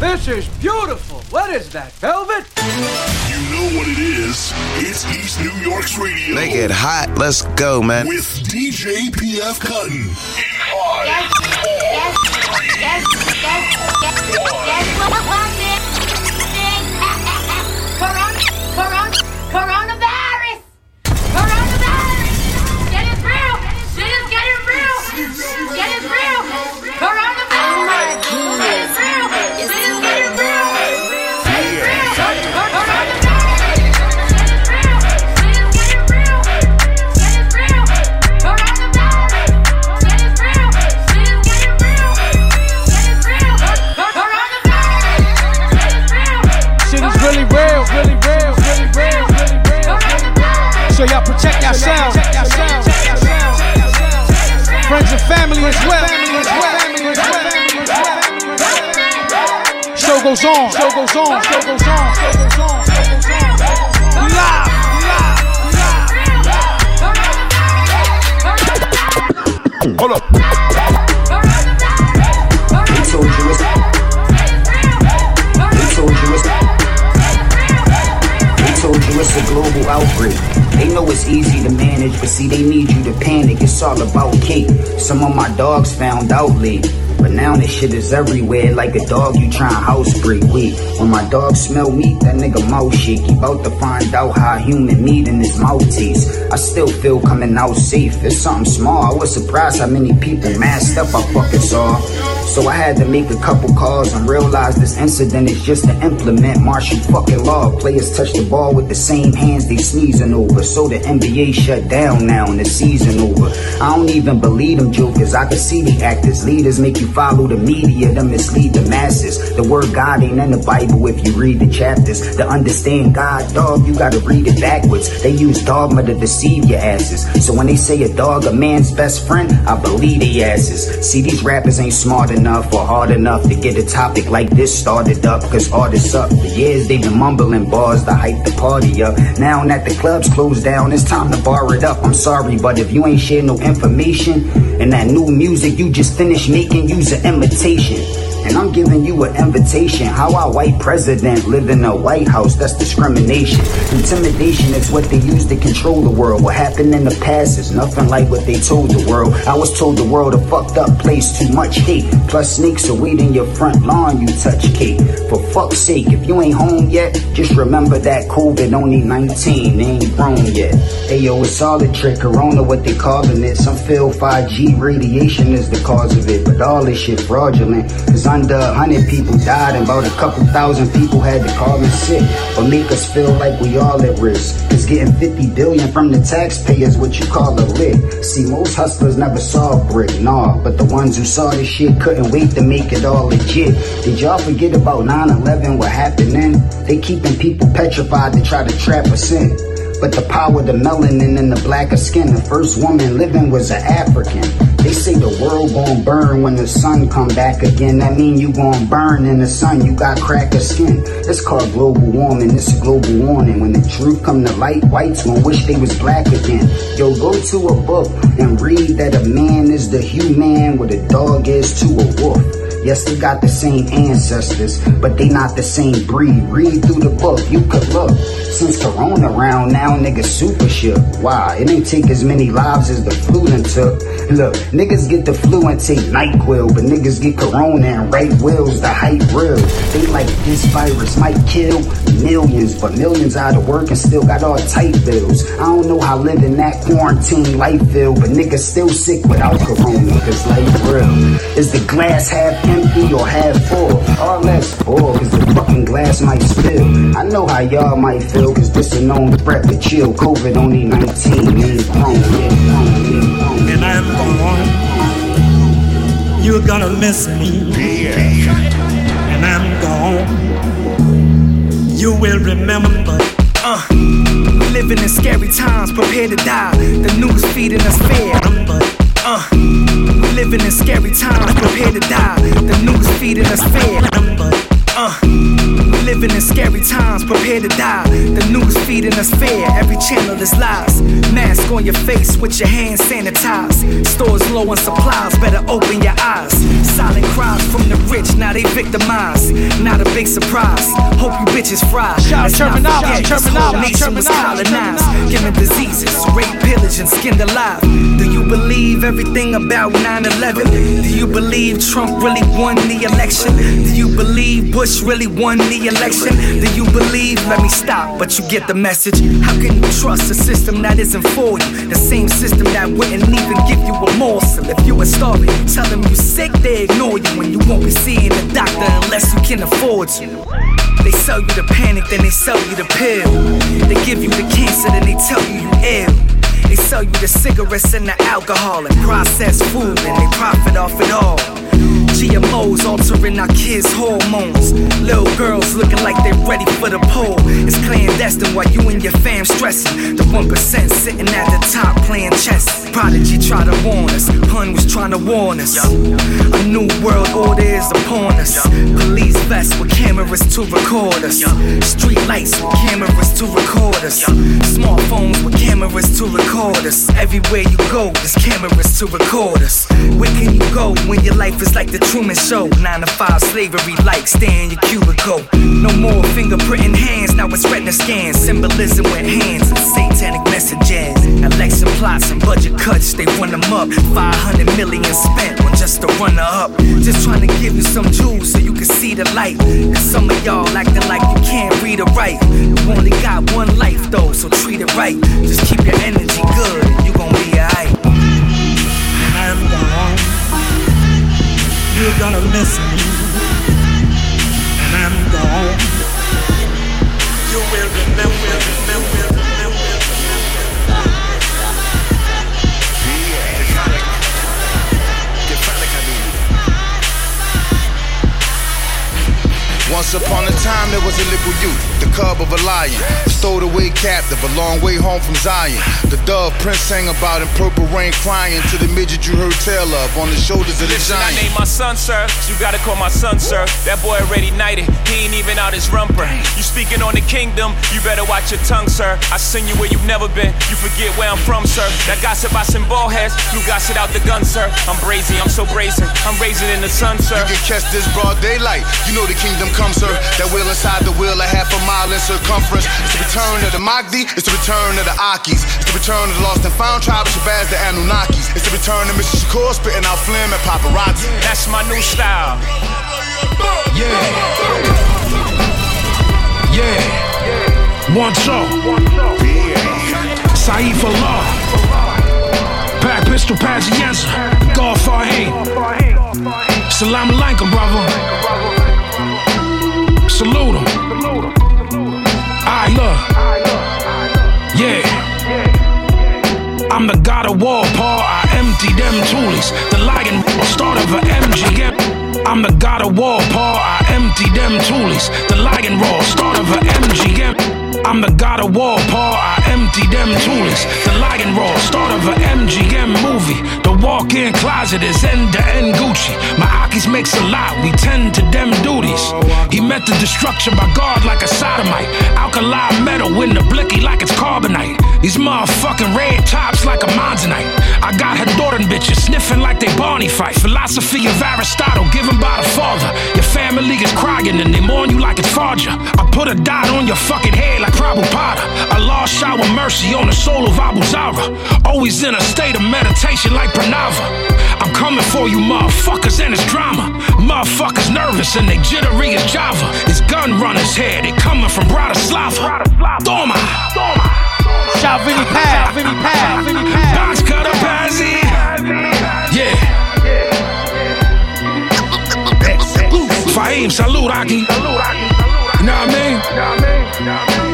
This is beautiful. What is that, velvet? You know what it is. It's East New York's radio. Make it hot. Let's go, man. With DJ PF Cuttin. In five, Yes, yes, yes, yes, yes, yes, Corona, as well. Show goes on, show goes on, show goes on, show goes on. Live, live, Hold up. They told you it's. They told you it's. They told you it's a global outbreak. They know it's easy to manage, but see, they need you to panic. It's all about cake. Some of my dogs found out late. But now this shit is everywhere, like a dog you trying housebreak. Wait, when my dog smell meat, that nigga mouth shake. He bout to find out how human meat in his mouth tastes. I still feel coming out safe. It's something small. I was surprised how many people masked up I fucking saw. So I had to make a couple calls and realize this incident is just to implement martial fucking law. Players touch the ball with the same hands they sneezing over. So the NBA shut down now and the season over. I don't even believe them jokers. I can see the actors. Leaders make you follow the media to mislead the masses. The word God ain't in the Bible if you read the chapters. To understand God, dog, you gotta read it backwards. They use dogma to deceive your asses. So when they say a dog a man's best friend, I believe they asses. See, these rappers ain't smart enough or hard enough to get a topic like this started up. Cause artists up. For years they've been mumbling bars to hype the party up. Now that the clubs closed down, it's time to bar it up. I'm sorry, but if you ain't share no information and that new music you just finished making, use an imitation. And I'm giving you an invitation. How our white president live in a White House, that's discrimination. Intimidation is what they use to control the world. What happened in the past is nothing like what they told the world. I was told the world a fucked up place, too much hate. Plus snakes are waiting your front lawn, you touch cake. For fuck's sake, if you ain't home yet, just remember that COVID only 19, ain't grown yet. Hey yo, it's all a trick, Corona what they calling it. Some feel 5G radiation is the cause of it, but all this shit fraudulent. Cause under a hundred people died and about a couple thousand people had to call in sick. Or make us feel like we all at risk. Cause getting 50 billion from the taxpayers what you call a lick. See, most hustlers never saw a brick, nah. But the ones who saw this shit couldn't wait to make it all legit. Did y'all forget about 9-11, what happened then? They keeping people petrified to try to trap us in. But the power, the melanin and the blacker skin. The first woman living was an African. They say the world gon' burn when the sun come back again. That mean you gon' burn in the sun. You got cracker skin. It's called global warming. It's a global warning. When the truth come to light, whites gon' wish they was black again. Yo, go to a book and read that a man is the human, what a dog is to a wolf. Yes, they got the same ancestors, but they not the same breed. Read through the book, you could look. Since Corona around now, niggas super shook. Why? It ain't take as many lives as the flu done took. Look, niggas get the flu and take NyQuil, but niggas get Corona and right wills the hype real. They like this virus might kill millions, but millions out of work and still got all tight bills. I don't know how living that quarantine life feel, but niggas still sick without Corona, cause life real. Is the glass half empty or half full? Or less full, cause the fucking glass might spill. I know how y'all might feel, cause this a known threat to chill. COVID only 19, ain't grown yet. and I'm gone. You're gonna miss me, and I'm gone. You will remember. Uh, living in scary times, prepare to die. The news feeding us fear. Uh, living in scary times, prepare to die. The news feeding us fear. Uh, living in scary times, prepare to die. The news feeding us fear, every channel is lies. Mask on your face with your hands sanitized. Stores low on supplies, better open your eyes. Silent cries from the rich, now they victimized. Not a big surprise. Hope you bitches fry. Shout Termanology, Termanology, Termanology, colonized. Given diseases, rape, pillage, and skinned alive. Do you believe everything about 9-11? Do you believe Trump really won the election? Do you believe Bush really won the election? Do you believe, let me stop, but you get the message. How can you trust a system that isn't for you? The same system that wouldn't even give you a morsel. If you were starving, tell them you're sick, they ignore you. And you won't be seeing a doctor unless you can afford to. They sell you the panic, then they sell you the pill. They give you the cancer, then they tell you you ill. They sell you the cigarettes and the alcohol and processed food, and they profit off it all. GMOs altering our kids' hormones. Little girls looking like they're ready for the pole. It's clandestine while you and your fam stressing. The 1% sitting at the top playing chess. Prodigy try to warn us. Pun was trying to warn us. A new world order is upon us. Police vests with cameras to record us. Street lights with cameras to record us. Smartphones with cameras to record us. Everywhere you go, there's cameras to record us. Where can you go when your life is like the Truman Show? Nine to five slavery, like stay in your cubicle. No more fingerprinting hands, now it's retina scans. Symbolism with hands satanic messages. Election plots and budget cuts, they run them up. 500 million spent on just a runner up. Just trying to give you some jewels so you can see the light. And some of y'all acting like you can't read or write. You only got one life though, so treat it right. Just keep your energy good, You're gonna miss me. And I'm gone. You will remember, remember, Once upon a time, there was a little youth, the cub of a lion, a stowed away captive, a long way home from Zion. The dove Prince sang about in purple rain, crying to the midget you heard tell of on the shoulders of the Listen, I named my son, sir. You gotta call my son, sir. That boy already knighted. He ain't even out his rumper. You speaking on the kingdom, you better watch your tongue, sir. I send you where you've never been. You forget where I'm from, sir. That gossip I send ball heads. You gossip out the gun, sir. I'm brazy, I'm so brazen. I'm raising in the sun, sir. You can catch this broad daylight. You know the kingdom comes, sir. That wheel inside the wheel, a half a mile in circumference. It's the return of the Mahdi. It's the return of the Akis. It's the return of the lost and found tribe of Shabazz, the Anunnakis. It's the return of Mr. Shakur spitting out phlegm and paparazzi. That's my new style. Yeah. Yeah. One two. Saeed for law. Pack pistol Pazienza. God Farhane. Salam alaikum, brother. Salute him. I love. Yeah. I'm the god of war, Paul. I empty them toolies. The lion start of a MGM. I'm the god of war, Paul. I empty them toolies. The lion roar, start of a MGM. I'm the god of war, Paul. I empty them toolies. The lion roar, start of a MGM movie. The walk-in closet is end to end Gucci. My Akis makes a lot. We tend to them duties. He met the destruction by God like a sodomite. Alkali metal in the blicky like it's carbonite. These motherfucking red tops like a monzonite. I got her daughter and bitches sniffing like they Barney fight. Philosophy of Aristotle given by the father. Your family is crying and they mourn you like it's Farja. I put a dot on your fucking head like Prabhupada. Allah shower mercy on the soul of Abu Zara. Always in a state of meditation like Pranava. I'm coming for you motherfuckers and it's drama. Motherfuckers nervous and they jittery as Java. It's gun runners here, they coming from Bratislava. Toma! Shout Vinnie Paz, Vinnie Paz, Vinnie Paz. Box cutter Pazzi. Yeah. Salute, Aki. You know what I mean?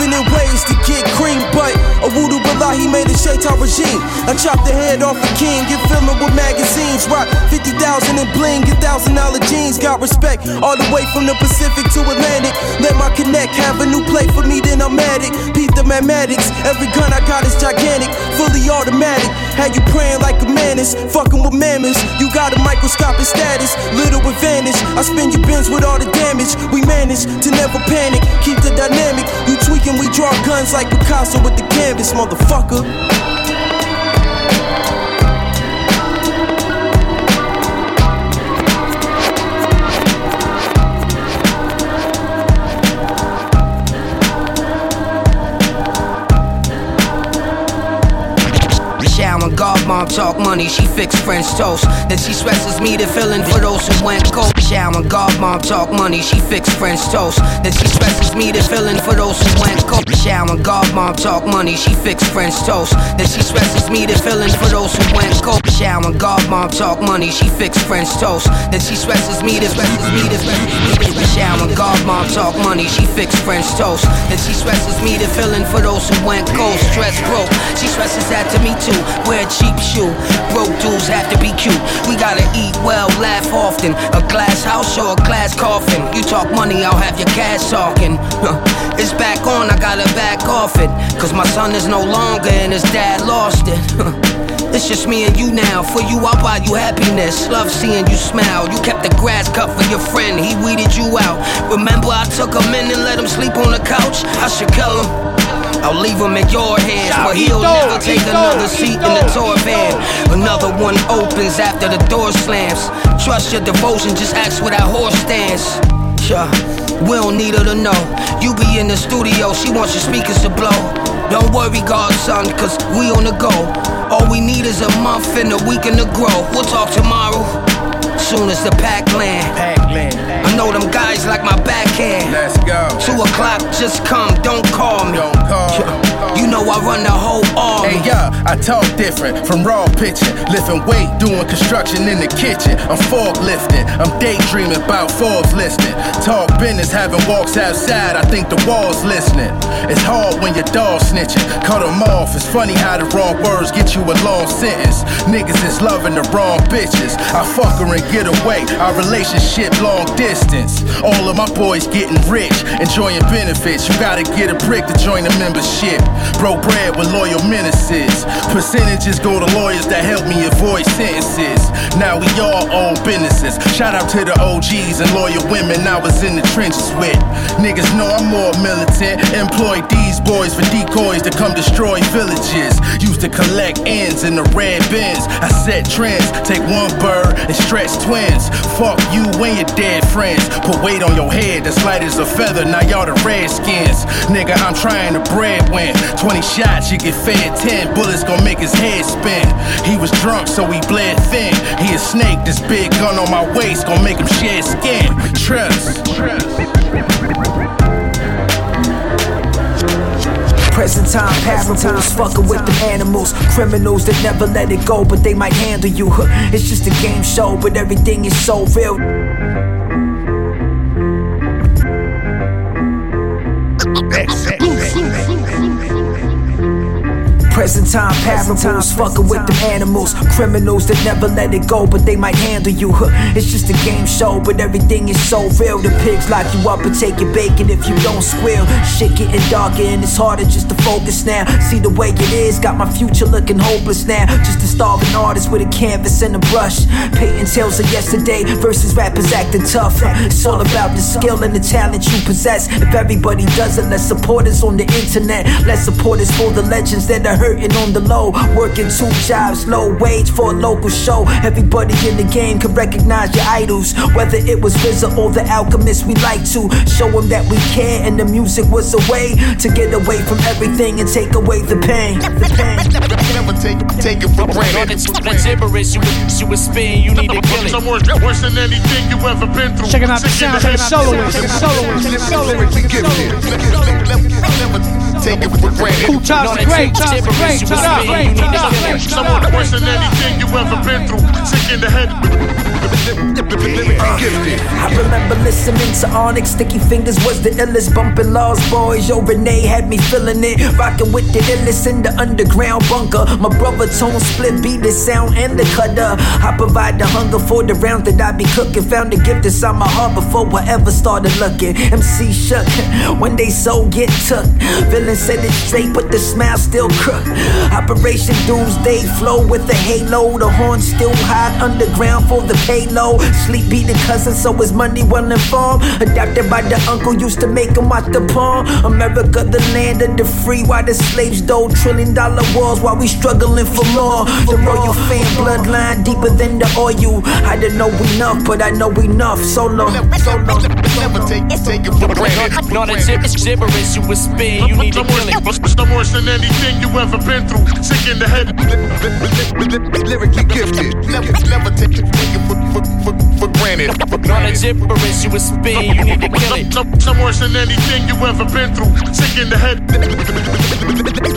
Infinite ways to get cream, but a voodoo Billahi made a shaitan regime. I chopped the head off a king, get filming with magazines. Rock 50,000 in bling, get thousand dollar jeans. Got respect all the way from the Pacific to Atlantic. Let my connect have a new play for me, then I'm at it. Beat the mathematics. Every gun I got is gigantic, fully automatic. Had you praying like a menace, fucking with mammoths. You got a microscopic status, little advantage. I spin your bins with all the damage. We manage to never panic, keep the dynamic. You tweaking, we draw guns like Picasso with the canvas, motherfucker. Mom talk money, she fix French toast. Then she stresses me to fill in for those who went cold. Chow and God mom talk money, she fix French toast. Then she stresses me to fill in for those who went cold. Chow God mom talk money, she fix French toast. Then she stresses me to fill in for those who went cold. And mom talk money, she fix French toast. Then she stresses me to stresses me to stresses me and mom talk money, she fix French toast. Then she stresses me to fill in for those who went cold. Stress broke, she stresses that to me too. Wear cheap shoe. Broke dudes have to be cute. We gotta eat well, laugh often. A glass house or a glass coffin. You talk money, I'll have your cash talking. it's back on, I gotta back off it. Cause my son is no longer and his dad lost it. It's just me and you now. For you, I'll buy you happiness. Love seeing you smile. You kept the grass cut for your friend. He weeded you out. Remember, I took him in and let him sleep on the couch? I should kill him. I'll leave him in your hands, but he'll never take another seat in the tour van. Another one opens after the door slams. Trust your devotion, just ask where that horse stands. Yeah, we don't need her to know. You be in the studio, she wants your speakers to blow. Don't worry, godson, cause we on the go. All we need is a month and a week in the grow. We'll talk tomorrow. Soon as the pack land. Pack land. Know them guys like my backhand. Let's go. Two o'clock, just come, don't call me. Don't call. You know I run the whole army. Hey, yeah, I talk different from raw pitching. Lifting weight, doing construction in the kitchen. I'm forklifting, I'm daydreaming about Forbes listening. Talk business, having walks outside, I think the wall's listening. It's hard when your dog snitching. Cut them off, it's funny how the wrong words get you a long sentence. Niggas is loving the wrong bitches. I fuck her and get away, our relationship long distance distance. All of my boys getting rich, enjoying benefits. You gotta get a brick to join the membership. Bro bread with loyal menaces. Percentages go to lawyers that help me avoid sentences. Now we all own businesses. Shout out to the OGs and loyal women I was in the trenches with. Niggas know I'm more militant. Employ these boys for decoys to come destroy villages. Used to collect ends in the red bins. I set trends, take one bird and stretch twins. Fuck you and your dead friends Put weight on your head that's light as a feather. Now y'all the redskins. Nigga, I'm trying to bread win. 20 shots, you get fed 10. Bullets gon' make his head spin. He was drunk, so he bled thin. He a snake, this big gun on my waist gon' make him shed skin. Trust. Present time parables, fucking with the animals. Criminals that never let it go, but they might handle you. It's just a game show, but everything is so real. back, back. Present time parables, fucking with them animals. Criminals that never let it go, but they might handle you. It's just a game show, but everything is so real. The pigs lock you up and take your bacon if you don't squeal. Shit getting darker and it's harder just to focus now. See the way it is, got my future looking hopeless now. Just a starving artist with a canvas and a brush. Painting tales of yesterday versus rappers acting tough. It's all about the skill and the talent you possess. If everybody does it, let's support us on the internet. Let's support us for the legends that are heard hurting on the low, working two jobs, low wage for a local show. Everybody in the game can recognize your idols, whether it was RZA or the Alchemist. We like to show them that we care, and the music was a way to get away from everything and take away the pain. The pain. Never take, take it for granted. Gibberish, you, you would spin, you need to kill it. Worse, worse than anything you ever been through. Checking out the sounds of the soloist, the soloist, the soloist, the soloist. Take it for granted. Cool times great, times great, times are great. Someone worse than anything you ever been through. Sick in the head. I remember listening to Onyx, Sticky Fingers was the illest, bumping Lost Boys. Yo, Renee had me feeling it, rocking with the illest in the underground bunker. My brother Tone split beat the sound and the cutter. I provide the hunger for the round that I be cooking. Found the gift inside my heart before I ever started looking. MC shook when they so get took. Villains said it straight, but the smile still crook. Operation Doomsday flow with the halo. The horn still hot underground for the payload. Sleep the cousin, so his money well informed. Adopted by the uncle, used to make him watch the pawn. America, the land of the free, while the slaves dole trillion dollar wars while we struggling for more. The royal fan bloodline deeper than the oil. I didn't know enough, but I know enough. Solo, solo. Never take, take it for granted. Not a zip, gibberish you would spin, you need to kill it. I'm worse than anything you ever been through. Sick in the head. Lyrically gifted. Never, never take, take it for, for, for, for granted. Not a granted. gibberish you would spin, you need to kill it. I'm, I'm worse than anything you ever been through. Sick in the head.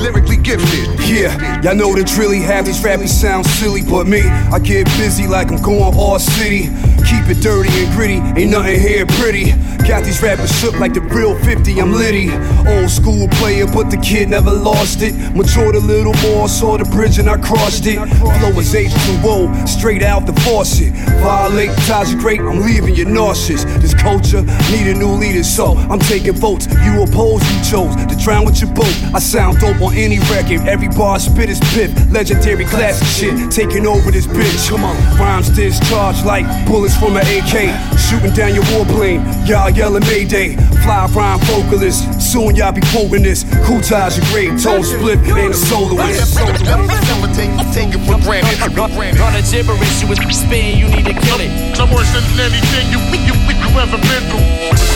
Lyrically gifted. Yeah, y'all know the drilly half these rappers sound silly, but me, I get busy like I'm going all city. Keep it dirty and gritty, ain't nothing here pretty. Got these rappers shook like the real 50, I'm Liddy. Old school player, but the kid never lost it. Matured a little more, saw the bridge and I crossed it. Flow is H2O, straight out the faucet. Violate ties are great, I'm leaving you nauseous. This culture need a new leader, so I'm taking votes. You oppose, you chose to drown with your boat. I sound dope on any record, every bar I spit is pip. Legendary classic shit, taking over this bitch. Come on, rhymes discharged like bullets from an AK. Shooting down your warplane, y'all yelling Mayday. Fly rhyme vocalist, soon y'all be quoting this. Cool ties, your grave tone split, and a soloist. Never take, take it for granted. For. Not a gibberish you would spin, you need to kill it. I'm worse than anything you, you, you ever been through.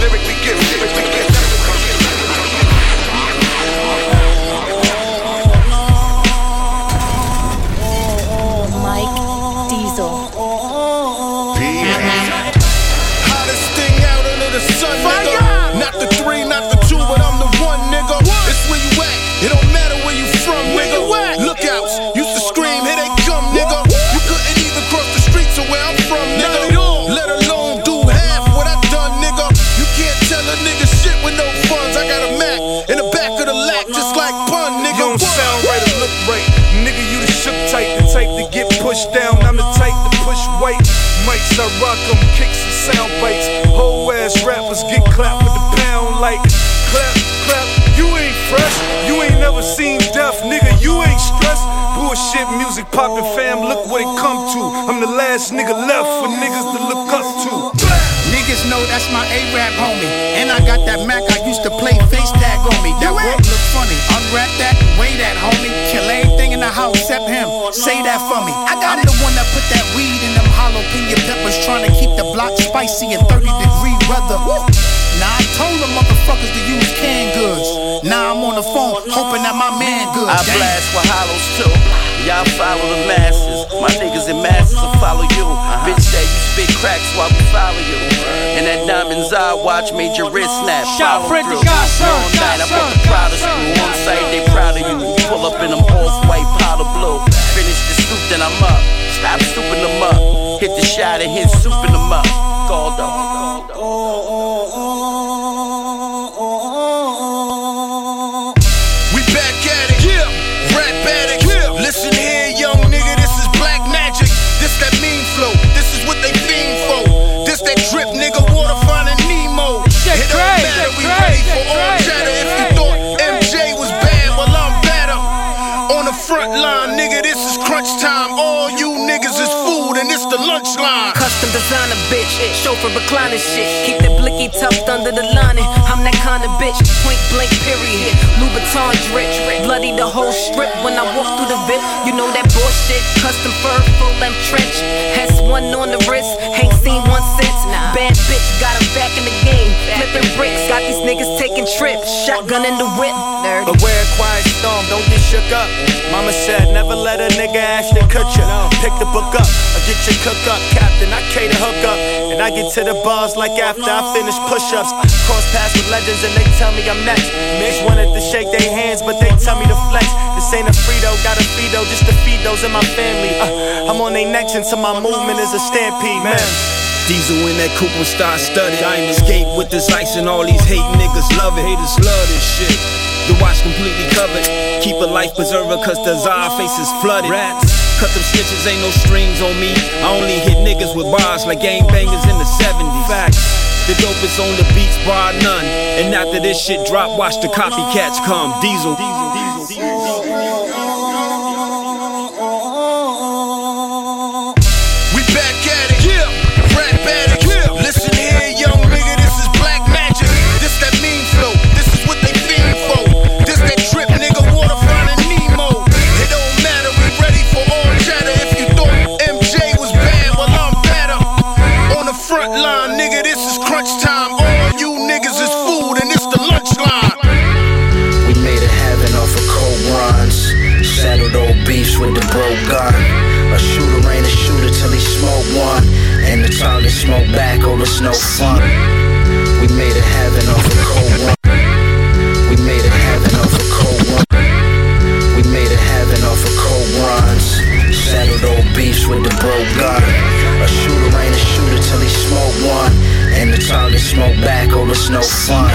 Lyrically gifted. To get pushed down. I'm the type to push weight. Mics, I rock 'em, kicks and sound bites. Whole ass rappers get clapped with the pound like clap, clap. You ain't fresh, you ain't never seen death, nigga. You ain't stressed. Bullshit music poppin', fam. Look what it come to. I'm the last nigga left for niggas to look up to. Niggas know that's my A-rap homie. And I got that Mac I used to play face tag on me. That work look funny. Unwrap that, weigh that homie. Kill everything in the house except him. Say that for me. Jalapeno peppers. Trying to keep the block spicy in 30 degree weather. Now I told them motherfuckers to use canned goods. Now I'm on the phone hoping that my man good. I blast for hollows too. Y'all follow the masses. My niggas in masses will follow you. Uh-huh. Bitch said you spit cracks while we follow you. And that diamond's eye watch made your wrist snap. Shout Fred the through. Godson, Long night, I brought the of school. On site, they proud of you. Pull up in them off-white powder blue. Then I'm up. Stop souping them up. Hit the shot and hit souping them up. Galdo. We bitch, chauffeur recliner shit. Keep that blicky tucked under the lining. I'm that kind of bitch, point blank period. Louboutin drip, bloody the whole strip when I walk through the VIP. You know that bullshit, custom fur, full length trench. Has one on the wrist, ain't seen one since. Bad bitch, got her back in the game. Flipping bricks, got these niggas taking trips. Shotgun in the whip. Nerd. Beware a quiet storm, don't get shook up. Mama said, never let a nigga Ashton cut you. Pick the book up, or get your cook up. Captain, I cater hook up. And I get to the bars like after I finish push ups. Cross paths with legends and they tell me I'm next. Mix wanted to shake their hands, but they tell me to flex. This ain't a Frito, got a Fido just to feed those in my family. Uh, I'm on their necks until my movement is a stampede, man. Diesel in that coupe and start studded. Skate with this ice and all these hate niggas love it. Haters love this shit. The watch completely covered. Keep a life preserver cause the Zara face is flooded. Rats. Cut them stitches, ain't no strings on me. I only hit niggas with bars like gang bangers in the 70s. Facts. The dope is on the beats, bar none. And after this shit drop, watch the copycats come. Diesel. We The smoke back, oh, it's no fun. We made a heaven off of cold run. We made a heaven off of cold run. We made a heaven off of cold runs. Settled old beefs with the bro gun. A shooter ain't a shooter till he smoke one. And the target smoke back, oh, it's no fun.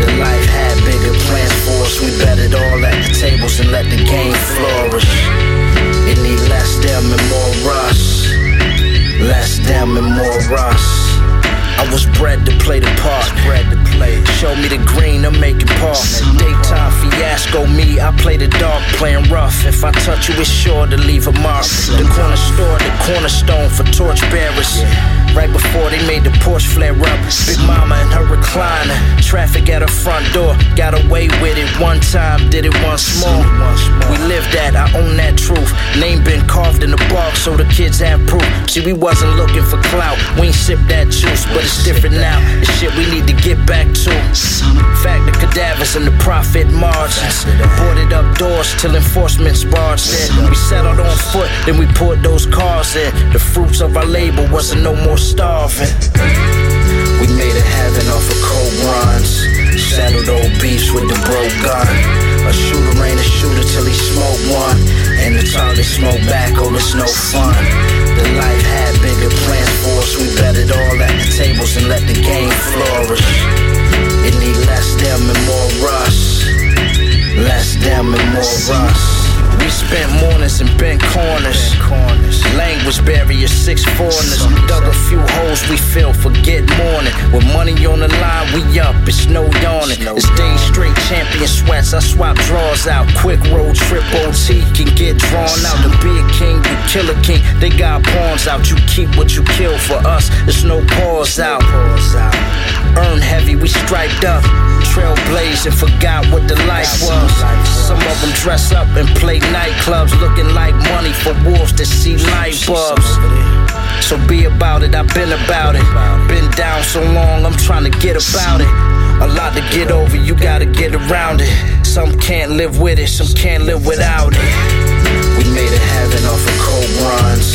The life had bigger plans for us. We bet it all at the tables and let the game flourish. It need less them and more us. Them and. I was bred to play the part. Bred to play. Show me the green, I'm making part. Daytime fiasco, me, I play the dark, playing rough. If I touch you, it's sure to leave a mark. The corner store, the cornerstone for torch bearers. Right before they made the porch flare up. Big mama in her recliner. Traffic at her front door. Got away with it one time, did it once more. We lived that, I own that truth. Name been carved in the bark so the kids have proof. See, we wasn't looking for clout. We ain't sip that juice, but it's different now. It's shit we need to get back to. Fact, the cadavers and the profit margins. Boarded up doors till enforcement's barged in. We settled on foot, then we poured those cars in. The fruits of our labor wasn't no more starving. We made a heaven off of cold runs. Settled old beefs with the bro gun. A shooter ain't a shooter till he smoke one. And the target smoke back, oh, it's no fun. The life had bigger plans for us. We bet it all at the tables and let the game flourish. It need less them and more us. Less them and more us. We spent mornings in bent corners. Language barrier, six foreigners. Dug a few holes we filled, forget morning. With money on the line, we up, it's no yawning. It's days straight champion sweats, I swap drawers out. Quick road trip OT can get drawn out. To be a king, you kill a king. They got pawns out, you keep what you kill for us. There's no pause out. Earn heavy, we striped up. Trailblazing, forgot what the life was. Some of them dress up and play nightclubs, looking like money for wolves that see light bulbs. So be about it, I've been about it. Been down so long, I'm trying to get about it. A lot to get over, you gotta get around it. Some can't live with it, some can't live without it. We made a heaven off of cold runs.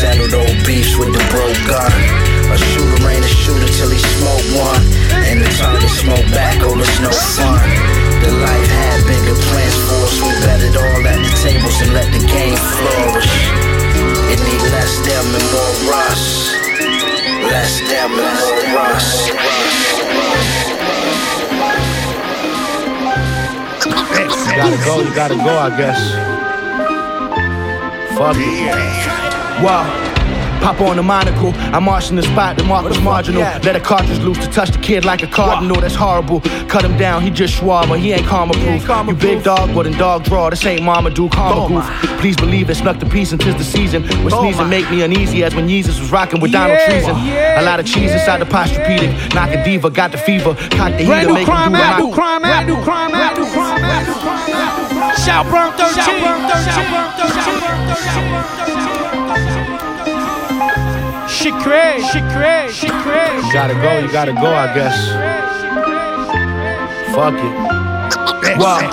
Settled old beefs with the bro gun. A shooter ain't a shooter till he smoke one. And the target smoke back, oh, it's no fun. The life had bigger plans for us. We bet it all at the tables and let the game flourish. It need less them and more us. Less them and more us. You gotta go, you gotta go, I guess. Fuck it. Wow. Pop on the monocle, I march in the spot, the mark was marginal. Let a cartridge loose to touch the kid like a cardinal, that's horrible. Cut him down, he just schwab, he ain't karma proof. You big dog, but in dog draw, this ain't mama do karma goof. Please believe it, snuck the peace and tis the season. When sneezing make me uneasy as when Jesus was rocking with Donald Treason. A lot of cheese inside the posturepedic, knock a diva, got the fever, cock the heater, make him crime, do I the do crime, I do crime, I do crime, I do crime. Shout Brown 13. She crazy, she crazy, she crazy. You gotta go, you gotta go, I guess. Fuck it. Wow.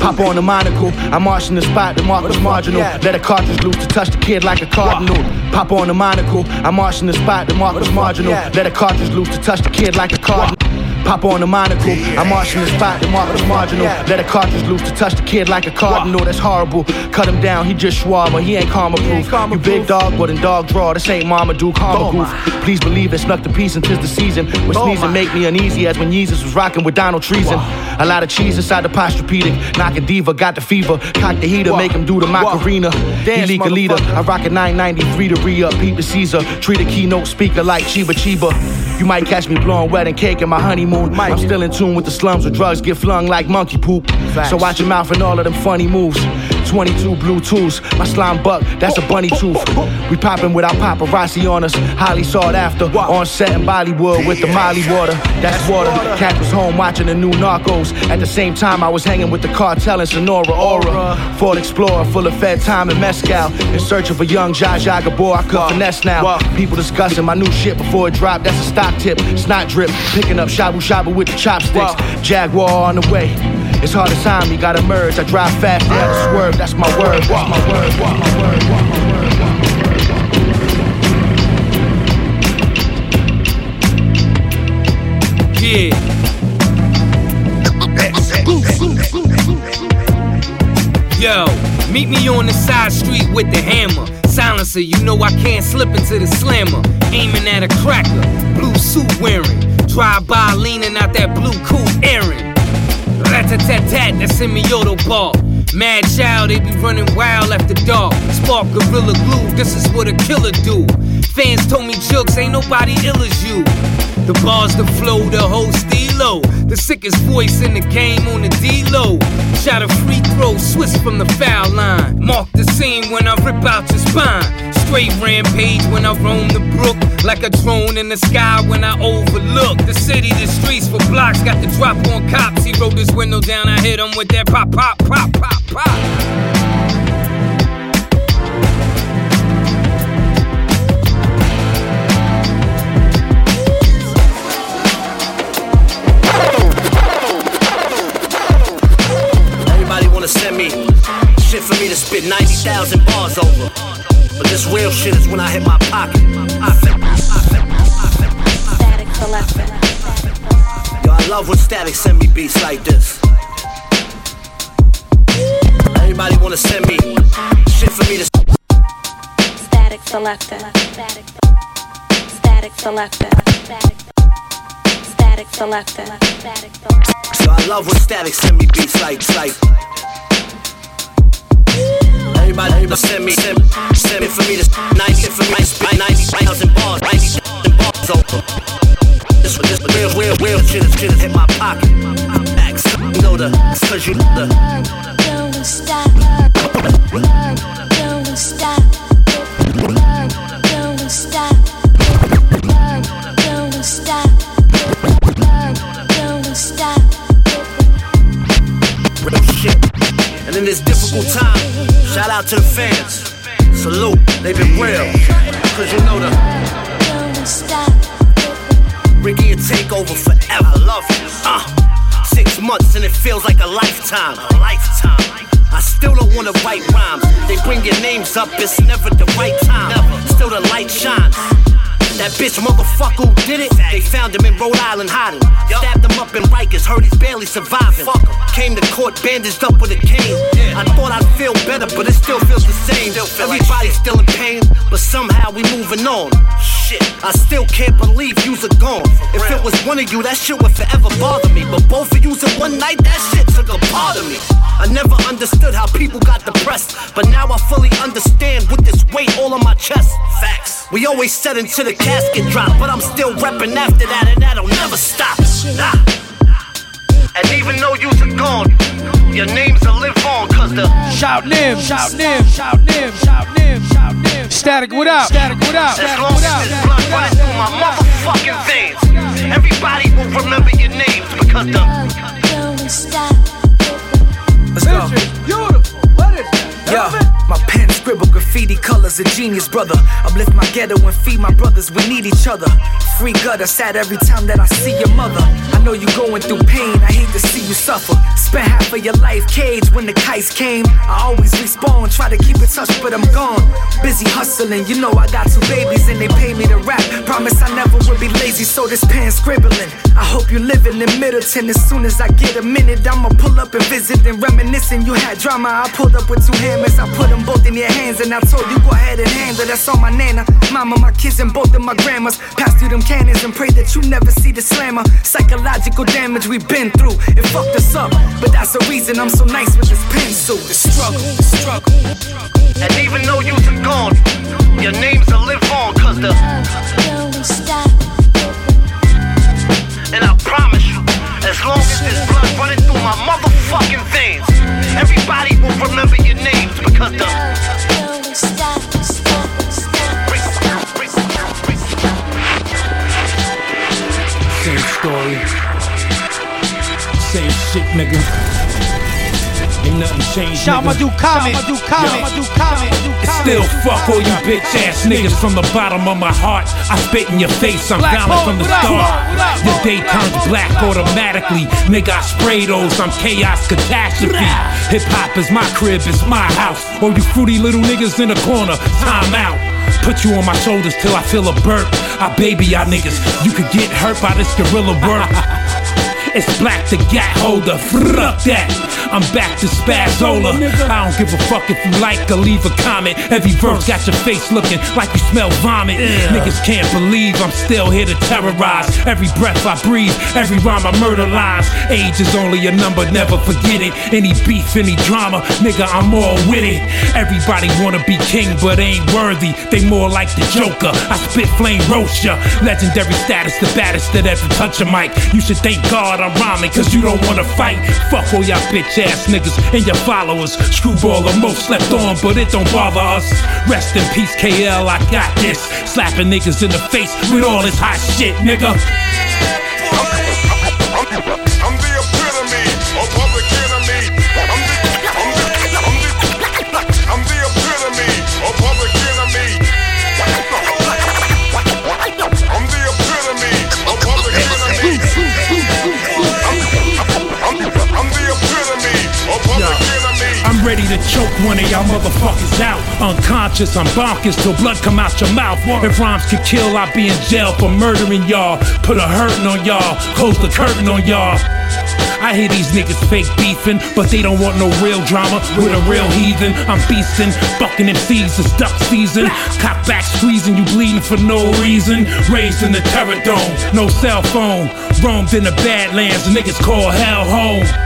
Pop on the monocle, I'm marching the spot, the mark was marginal. Let a cartridge loose to touch the kid like a cardinal. Pop on the monocle, I'm marching the spot, the mark was marginal. Let a cartridge loose to touch the kid like a cardinal. Pop on the monocle, I march in the spot, the mark was marginal. Let a cartridge loose to touch the kid like a cardinal, that's horrible. Cut him down, he just schwab, he ain't karma proof. You big dog, but in dog draw, this ain't mama do karma goof. Please believe it, snuck the peace and tis the season. When sneezing make me uneasy as when Jesus was rocking with Donald Treason. A lot of cheese inside the posturepedic. Knock a diva, got the fever. Cock the heater, make him do the Macarena. Dance, He leak a leader. I rock a 993 to re up. Peep the Caesar. Treat a keynote speaker like Chiba Chiba. You might catch me blowing wedding cake in my honeymoon. I'm still in tune with the slums where drugs get flung like monkey poop. So watch your mouth and all of them funny moves. 22 blue Bluetooths, my slime buck, that's a bunny tooth. We poppin' without paparazzi on us, highly sought after. On set in Bollywood with the Molly water, that's water. Cat was home watching the new Narcos. At the same time, I was hanging with the cartel in Sonora Aura. Ford Explorer full of Fed time and Mescal. In search of a young Zsa Zsa Gabor, I could finesse now. People discussing my new shit before it dropped, that's a stock tip. Snot drip, picking up shabu shabu with the chopsticks. Jaguar on the way. It's hard to time, you gotta merge. I drive fast, have to swerve. That's my word. That's my word. That's my word. Yeah. Yo, meet me on the side street with the hammer. Silencer, you know I can't slip into the slammer. Aiming at a cracker, blue suit wearing. Drive by leaning out that blue coupe airing. Rat-a-tat-tat, that's semi-auto ball. Mad child, they be running wild after dark. Spark gorilla glue, this is what a killer do. Fans told me jokes, ain't nobody ill as you. The bars, the flow, the whole stilo. The sickest voice in the game on the D-low. Shot a free throw, Swiss from the foul line. Mark the scene when I rip out your spine. Straight rampage when I roam the brook. Like a drone in the sky when I overlook the city, the streets for blocks. Got the drop on cops. He rolled his window down. I hit him with that pop, pop, pop, pop, pop. Wanna send me shit for me to spit 90,000 bars over. But this real shit is when I hit my pocket. I feel- Yo, I love when Statik send me beats like this. Everybody wanna send me shit for me to Statik Selektah. Statik. Selektah. Statik. Selektah. Statik Yo, I love when Statik send me beats like like. Everybody, everybody send me, send, send it for me to 90 for me to spit 90,000 bars, 90,000 bars over. This, real, real, real shit my pocket. Know the, cause you the. Don't stop. Don't stop. Don't stop. Don't stop. Don't stop. And in this difficult time, shout out to the fans. Salute, they've been real. Cause you know the Ricky will take over forever. I love you. Uh, six months and it feels like a lifetime. A lifetime. I still don't wanna write rhymes. They bring your names up, it's never the right time. Still the light shines. That bitch motherfucker who did it, they found him in Rhode Island hiding. Stabbed him up in Rikers, heard he's barely surviving. Came to court bandaged up with a cane. I thought I'd feel better, but it still feels the same. Everybody's still in pain, but somehow we moving on. Shit, I still can't believe yous are gone. If it was one of you, that shit would forever bother me. But both of yous in one night, that shit took a part of me. I never understood how people got depressed, but now I fully understand with this weight all on my chest. Facts. We always said until the casket drop, but I'm still reppin' after that, and that'll never stop. Nah. And even though yous are gone, your names will live on, cause the Shout Nim, shout Nim, shout Nim, shout Nim. Statik, what up? Statik, what up? As Statik, long what as this blood running through my motherfucking veins, everybody will remember your names because the Let's go. Beautiful. What is that? Yo, my pen scribble graffiti colors, a genius brother. Uplift my ghetto and feed my brothers, we need each other. Free gutter, sad every time that I see your mother. I know you going through pain, I hate to see you suffer. Spent half of your life caged when the kites came. I always respawn, try to keep in touch, but I'm gone. Busy hustling, you know I got two babies and they pay me to rap. Promise I never will be lazy, so this pen scribbling. I hope you living in Middleton. As soon as I get a minute, I'ma pull up and visit and reminiscing. You had drama, I pulled up with two hammers. I put them both in your hands and I told you go ahead and handle. That's on my nana, mama, my kids, and both of my grandmas. Pass through them cannons and pray that you never see the slammer. Psychological damage we've been through. It fucked us up, but that's the reason I'm so nice with this pencil. The struggle, the struggle. And even though you're gone, your names will live on, cause the. And I promise you, as long as there's blood running through my motherfucking veins, everybody will remember your names because the. Same story. Same shit, nigga. Ain't nothing changed. Shout my dude comment, dude comment, dude comment, dude comment. Still fuck all you bitch ass niggas from the bottom of my heart. I spit in your face, I'm Hole, from the start. Your what day turns black automatically. Nigga, I spray those, I'm chaos catastrophe. Hip hop is my crib, it's my house. All you fruity little niggas in the corner, time out. Put you on my shoulders till I feel a burp. I baby y'all niggas. You could get hurt by this gorilla work. It's black the gat holder. Fuck that. I'm back to Spazzola. I don't give a fuck if you like or leave a comment. Every verse got your face looking like you smell vomit. Niggas can't believe I'm still here to terrorize. Every breath I breathe, every rhyme I murder lines. Age is only a number, never forget it. Any beef, any drama, nigga, I'm all with it. Everybody wanna be king, but ain't worthy. They more like the Joker. I spit flame roast ya. Legendary status, the baddest that ever touch a mic. You should thank God I'm rhyming, cause you don't wanna fight. Fuck all y'all bitch ass niggas and your followers. Screwball or most slept on, but it don't bother us. Rest in peace, KL, I got this. Slapping niggas in the face with all this hot shit, nigga. I'm ready to choke one of y'all motherfuckers out. Unconscious, I'm bonkers till blood come out your mouth. If rhymes could kill, I'd be in jail for murdering y'all. Put a hurting on y'all, close the curtain on y'all. I hear these niggas fake beefing, but they don't want no real drama with a real heathen. I'm beastin', fucking MCs, it's duck season. Cock back squeezing, you bleeding for no reason. Raised in the terror dome, no cell phone. Roamed in the badlands, the niggas call hell home.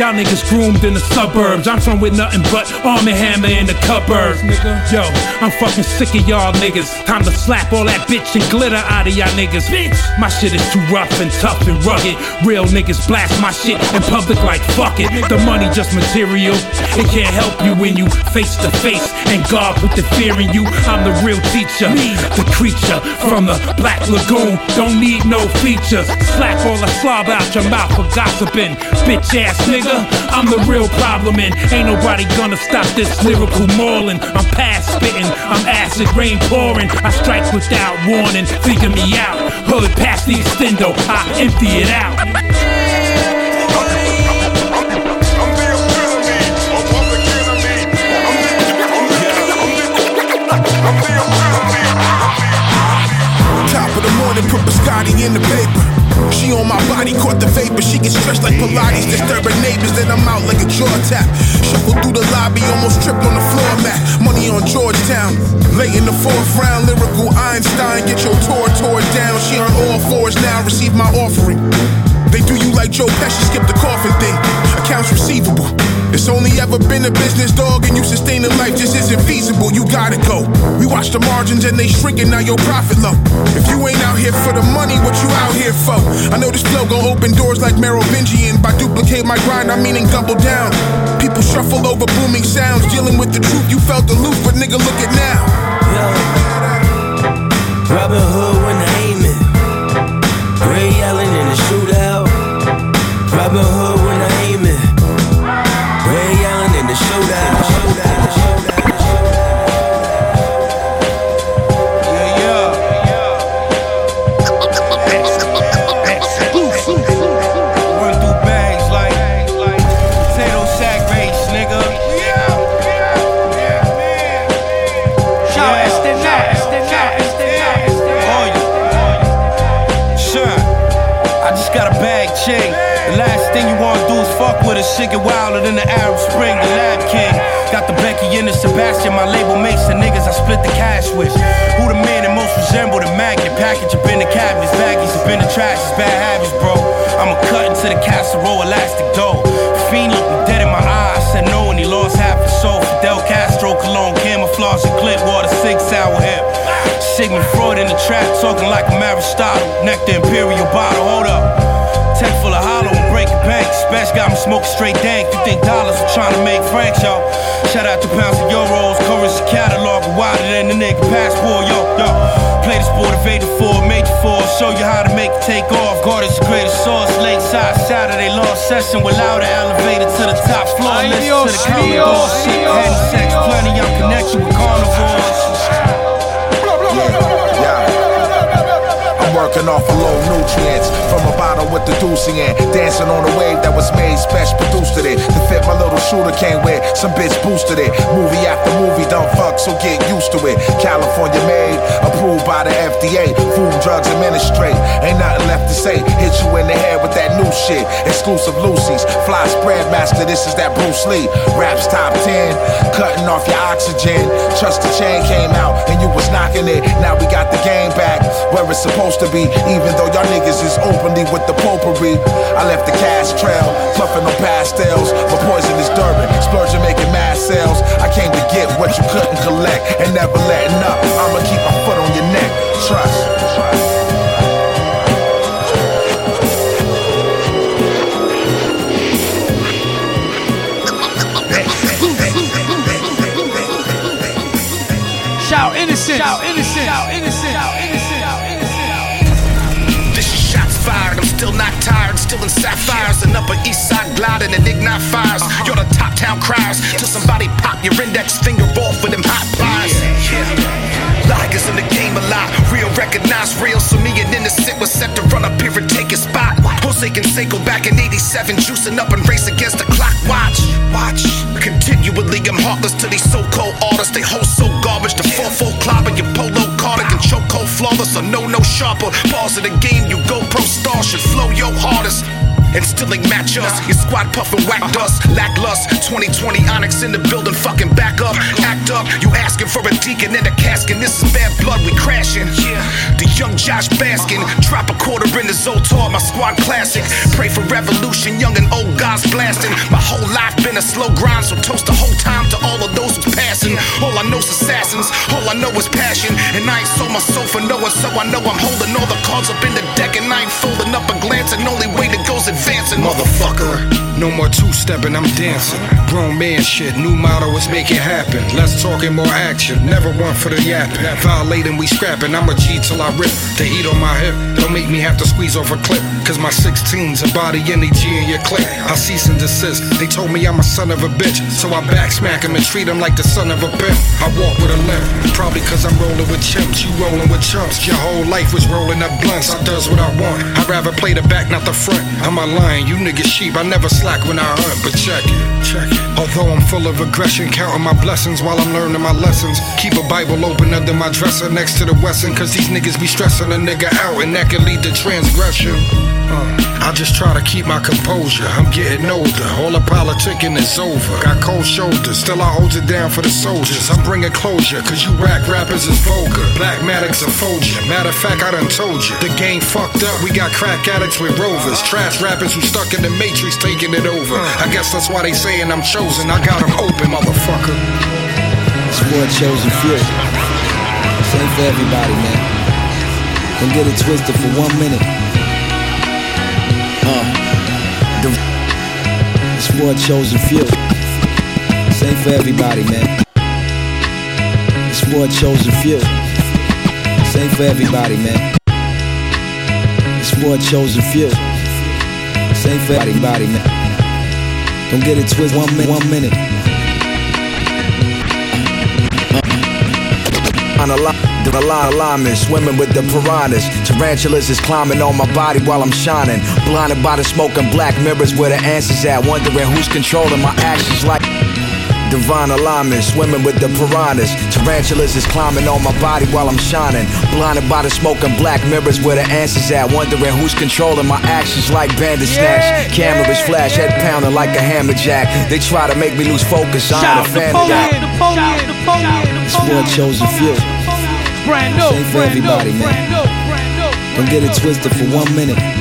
Y'all niggas groomed in the suburbs. I'm from with nothing but arm and hammer in the cupboard. Yo, I'm fucking sick of y'all niggas. Time to slap all that bitch and glitter out of y'all niggas. Bitch, my shit is too rough and tough and rugged. Real niggas blast my shit in public like fuck it. The money just material. It can't help you when you face to face. And God put the fear in you. I'm the real teacher, Me. the creature from the Black Lagoon. Don't need no features. Slap all the slob out your mouth for gossiping. Bitch ass nigga, I'm the real problem and ain't nobody gonna stop this lyrical mauling. I'm past spitting, I'm acid rain pouring. I strike without warning, figure me out. Hood past the extendo, I empty it out. Top of the morning, put biscotti in the paper. She on my body, caught the vapor. She gets stretched like Pilates, disturbing neighbors. Then I'm out like a jaw tap. Shuffle through the lobby, almost tripped on the floor mat. Money on Georgetown, late in the fourth round. Lyrical Einstein, get your tour tore down. She on all fours now, receive my offering. They do you like Joe Pesci, skip the coffin thing. Accounts receivable. It's only ever been a business dog, and you sustaining life just isn't feasible. You gotta go. We watch the margins and they shrinking, now your profit low. If you ain't out here for the money, what you out here for? I know this flow gon' open doors like Merovingian. By duplicate my grind, I meaning double down. People shuffle over booming sounds, dealing with the truth. You felt aloof, but nigga, look at now. Robin Hood when I aim it. Hood thing you wanna do is fuck with a shit get wilder than the Arab Spring, the Lab King. Got the Becky and the Sebastian, my label mates the niggas I split the cash with. Who the man that most resemble the magnet? Package up in the cabinets, baggies up in the trash, it's bad habits, bro. I'ma cut into the casserole, elastic dough. Fiend looked dead in my eye, I said no, and he lost half his soul. Fidel Castro, cologne, camouflage, and clip, water, six hour hip. Sigmund Freud in the trap, talking like I'm Aristotle. the Imperial bottle, hold up. Tech full of hollow breaking banks. Got me smoking straight dank. You think dollars are trying to make francs, yo? Shout out to pounds of euros, currency catalog wider than the nigga passport, yo, yo. Play the sport of 84, major four, show you how to make it take off. God is the greatest source. Late side Saturday long session with louder elevator to the top floor. Listen to the counter. Shit, sex, plenty, I'm connected with carnivores. I'm working off of low nutrients from a bottle with the deuce in. Dancing on a wave that was made, special produced it. To fit my little shooter came with some bitch boosted it. Movie after movie, don't fuck, so get used to it. California made, approved by the FDA. Food, drugs, administrate. Ain't nothing left to say. Hit you in the head with that new shit. Exclusive Lucy's. Fly spread master, this is that Bruce Lee. Raps top 10, cutting off your oxygen. Trust the chain came out and you was knocking it. Now we got the game back where it's supposed to be. Even though y'all niggas is openly with the popery. I left the cash trail, puffing on pastels. My poison is Durban, splurging making mass sales. I came to get what you couldn't collect and never letting up. I'ma keep my foot on your neck. Trust. Shout innocent. Shout innocent. Sapphires and upper east side gliding and ignite fires. Uh-huh. You're the top town criers. Till somebody pop your index finger off with them hot pliers. Ligers in the game a lot. Real recognize real. So me and Innocent was set to run up here and take his spot. Jose Canseco back in 87. Juicing up and race against the clock. Watch. Watch. Continually, I'm heartless to these so-called artists. They hold so garbage. The 4-4 clobber, your polo cardigan, chokehold flawless, a no-no sharper. Pause of the game, you go pro star should flow your hardest. And still ain't match us. Your squad puffin' whack dust, lacklust. 2020 Onyx in the building, fucking back up, act up. You asking for a deacon in a casket. This is bad blood, we crashing. The young Josh Baskin, drop a quarter in the Zoltar, my squad classic. Pray for revolution, young and old guys blasting. My whole life been a slow grind, so toast the whole time to all of those who's passing. All I know's assassins, all I know is passion. And I ain't sold my soul for no one, so I know I'm holding all the cards up in the deck. And I ain't folding up a glance, and only way to go's advancing. Motherfucker, no more two stepping, I'm dancing. Grown man shit, new motto is make it happen. Less talking, more action. Never one for the yapping. That violating, we scrapping. I'm a G till I rip. The heat on my hip, don't make me have to squeeze off a clip. Cause my 16's embody any G in your clip. I cease and desist. They told me I'm a son of a bitch. So I back smack him and treat him like the son of a pimp. I walk with a limp. Probably cause I'm rolling with chimps. You rolling with chumps. Your whole life was rolling up blunts. I does what I want. I'd rather play the back, not the front. I'm a lion, you niggas sheep. I never slack when I hunt, but check it, check it. Although I'm full of aggression, counting my blessings while I'm learning my lessons. Keep a Bible open under my dresser next to the Wesson, cause these niggas be stressing a nigga out, and that can lead to transgression. Uh, I just try to keep my composure. I'm getting older, all the politicking is over. Got cold shoulders, still I hold it down for the soldiers. I'm bringing closure, cause you rap rappers is vulgar. Black Maddox a phobia. Matter of fact, I done told you. The game fucked up, we got crack addicts with rovers. Trash rappers who stuck in the matrix taking it over. I guess that's why they saying I'm chosen. I got them open, motherfucker. It's for chosen few. Ain't for everybody, man. Don't get it twisted for one minute. Uh, the it's for a chosen few. Ain't for everybody, man. It's for a chosen few. Ain't for everybody, man. It's for a chosen few. Ain't for everybody, man. Don't get it twisted. One minute. One minute. On a lot, the line alignment, swimming with the piranhas. Tarantulas is climbing on my body while I'm shining. Blinded by the smoke and black mirrors where the answers at. Wondering who's controlling my actions like. Divine alignment, swimming with the piranhas. Tarantulas is climbing on my body while I'm shining. Blinded by the smoke and black mirrors where the answers at. Wondering who's controlling my actions like bandit snatch. Cameras flash, head pounding like a hammer jack. They try to make me lose focus. I ain't a fan of that. Napoleon, Napoleon, It's for a chosen few. Brand new, for everybody, man. brand new, brand new. Don't get it twisted for one minute.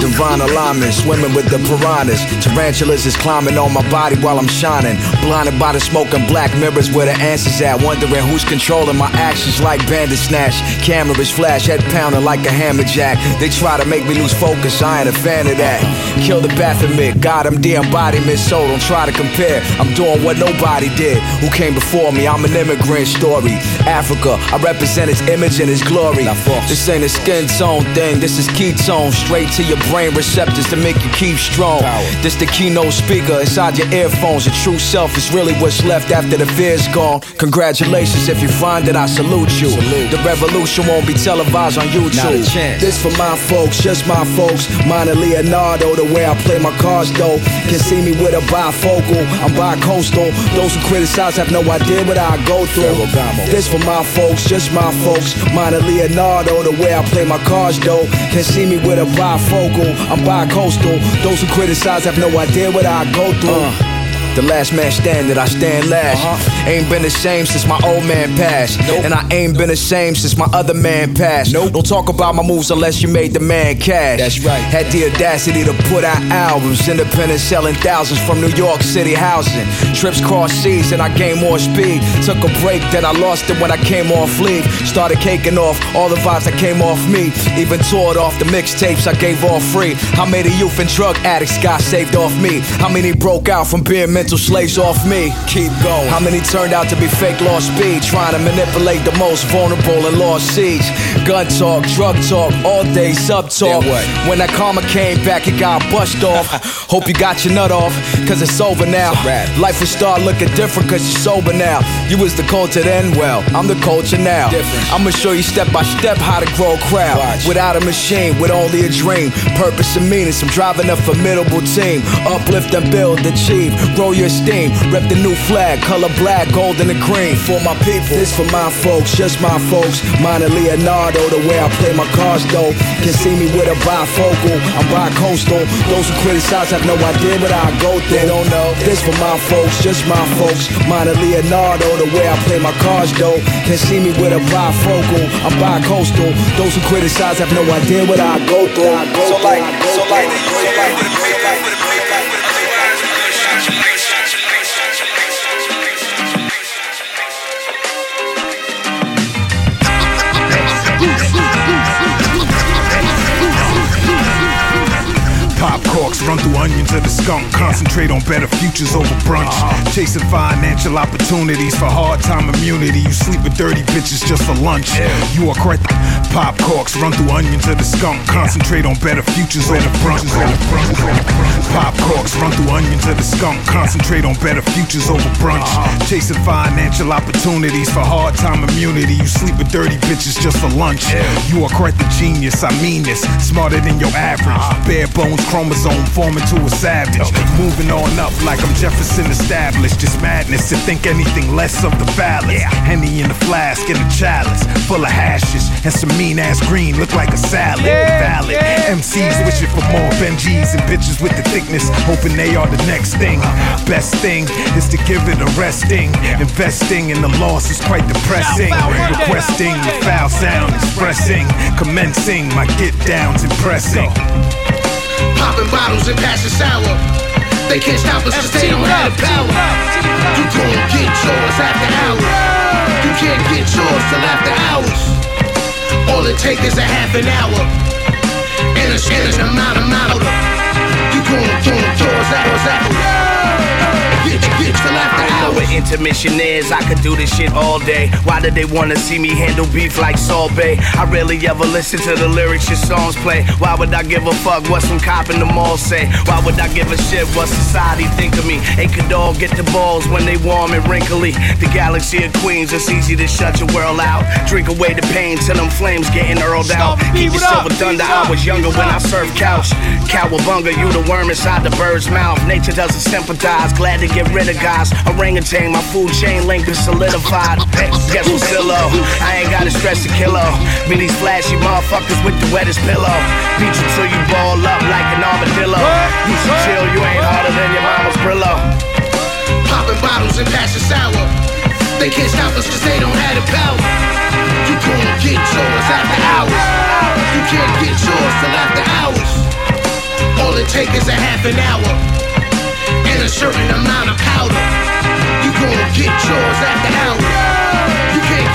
Divine alignment, swimming with the piranhas. Tarantulas is climbing on my body while I'm shining. Blinded by the smoke and black mirrors where the answers at. Wondering who's controlling my actions like bandit snatch. Cameras flash, head pounding like a hammer jack. They try to make me lose focus, I ain't a fan of that. Kill the Baphomet, God, I'm the embodiment, so don't try to compare. I'm doing what nobody did. Who came before me? I'm an immigrant story. Africa, I represent its image and its glory. This ain't a skin tone thing, this is ketone. Straight to your brain receptors to make you keep strong. This the keynote speaker inside your earphones. Your true self is really what's left after the fear's gone. Congratulations if you find it, I salute you. The revolution won't be televised on YouTube. Not a chance. This for my folks, just my folks. Mine and Leonardo, the way I play my cards though. Can see me with a bifocal, I'm bi-coastal. Those who criticize have no idea what I go through. This for my folks, just my folks. Mine and Leonardo, the way I play my cards though. Can see me with a bifocal, I'm bi-coastal. Those who criticize have no idea what I go through. The last man standing, I stand last. Uh-huh. Ain't been the same since my old man passed. And I ain't been the same since my other man passed. Don't talk about my moves unless you made the man cash. That's right. Had the audacity to put out albums. Independent selling thousands from New York City housing. Trips cross seas and I gained more speed. Took a break, then I lost it when I came off leave. Started caking off all the vibes that came off me. Even toured off the mixtapes I gave off free. How many youth and drug addicts got saved off me? How many broke out from being mental slaves off me? Keep going. How many turned out to be fake lost speed? Trying to manipulate the most vulnerable and lost seeds. Gun talk, drug talk, all day sub talk. When that karma came back, it got bust off. Hope you got your nut off, cause it's over now. Life will start looking different cause you're sober now. You was the culture then, well, I'm the culture now. I'ma show you step by step how to grow a crowd. Without a machine, with only a dream. Purpose and meaning, I'm driving a formidable team. Uplift and build, achieve, grow your esteem. Rep the new flag, color black, gold and the green. For my people, this for my folks, just my folks. Mine and Leonardo, the way I play my cards though. Can see me with a bifocal, I'm bi-coastal. Those who criticize have no idea what I go through. They don't know. This for my folks, just my folks. Mine and Leonardo, the way I play my cards though. Can see me with a bifocal, I'm bi-coastal. Those who criticize have no idea what I go through. So like, so like, so like. Pop run through onions of the skunk. Concentrate on better futures over brunch. Chasing financial opportunities for hard time immunity. You sleep with dirty bitches just for lunch. You are correct. Pop corks, run through onions of the skunk. Concentrate on better futures over brunch. Pop corks, run through onions of the skunk. Concentrate on better futures over brunch. Chasing financial opportunities for hard time immunity. You sleep with dirty bitches just for lunch. You are quite the genius, I mean this. Smarter than your average. Uh-huh. Bare bones chromosome forming to a savage. Moving on up like I'm Jefferson established. Just madness to think anything less of the phallus. Henny in the flask in a chalice. Full of hashes and some mean ass green. Look like a salad. Valid. MCs wishing for more Benjis and bitches with the thickness. Hoping they are the next thing. Best thing is to give it a resting. Investing in the loss is quite depressing. Requesting the foul sound, expressing. Commencing my get downs, impressing. Popping bottles and passing sour. They can't stop us cause they don't have the power. You gon' get yours after hours. You can't get yours till after hours. All it take is a half an hour. And a and an amount of amount. You gon' get yours after hours. Get, get till after hours. intermission is. I could do this shit all day. Why did they wanna see me handle beef like Salt Bae? I rarely ever listen to the lyrics your songs play. Why would I give a fuck what some cop in the mall say? Why would I give a shit what society think of me? Hey, could all get the balls when they warm and wrinkly. The galaxy of queens, it's easy to shut your world out. Drink away the pain till them flames getting earled out. Keep your silver thunder. I was younger when I surfed couch. Cowabunga, you the worm inside the bird's mouth. Nature doesn't sympathize. Glad to get rid of guys. Orangutan, my food chain link is solidified. Guess what's still? I ain't gotta stress a kilo. Me these flashy motherfuckers with the wettest pillow. Beat you till you ball up like an armadillo. You should chill, you ain't harder than your mama's Brillo. Popping bottles and passing sour. They can't stop us cause they don't have the power. You gon' get yours after hours. You can't get yours till after hours. All it takes is a half an hour and a certain amount of powder. You gon' get yours after hours. You can't.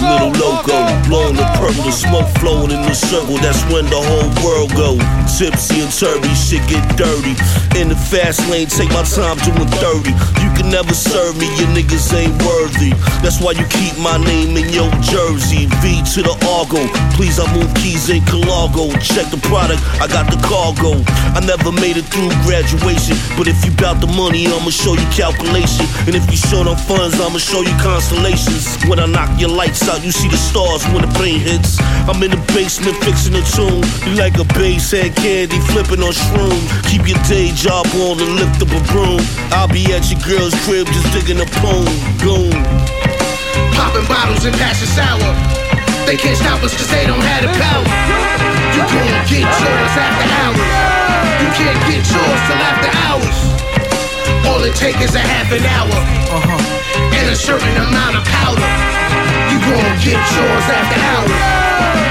Little loco, blowing the purple, smoke flowing in the circle. That's when the whole world go tipsy and turvy. Shit get dirty. In the fast lane, take my time doing 30. You can never serve me, your niggas ain't worthy. That's why you keep my name in your jersey. V to the Argo. Please, I move keys in Calago. Check the product, I got the cargo. I never made it through graduation. But if you bout the money, I'ma show you calculation. And if you short on funds, I'ma show you constellations. When I knock your lights out, you see the stars when the pain hits. I'm in the basement fixing a tune. You like a bass head candy flipping on shroom. Keep your day job on and lift up a broom. I'll be at your girl's crib just digging a poem. Goon. Popping bottles and passing sour. They can't stop us cause they don't have the power. You gon' get yours after hours. You can't get yours till after hours. All it takes is a half an hour uh-huh. And a certain amount of powder. You gon' get yours after hours.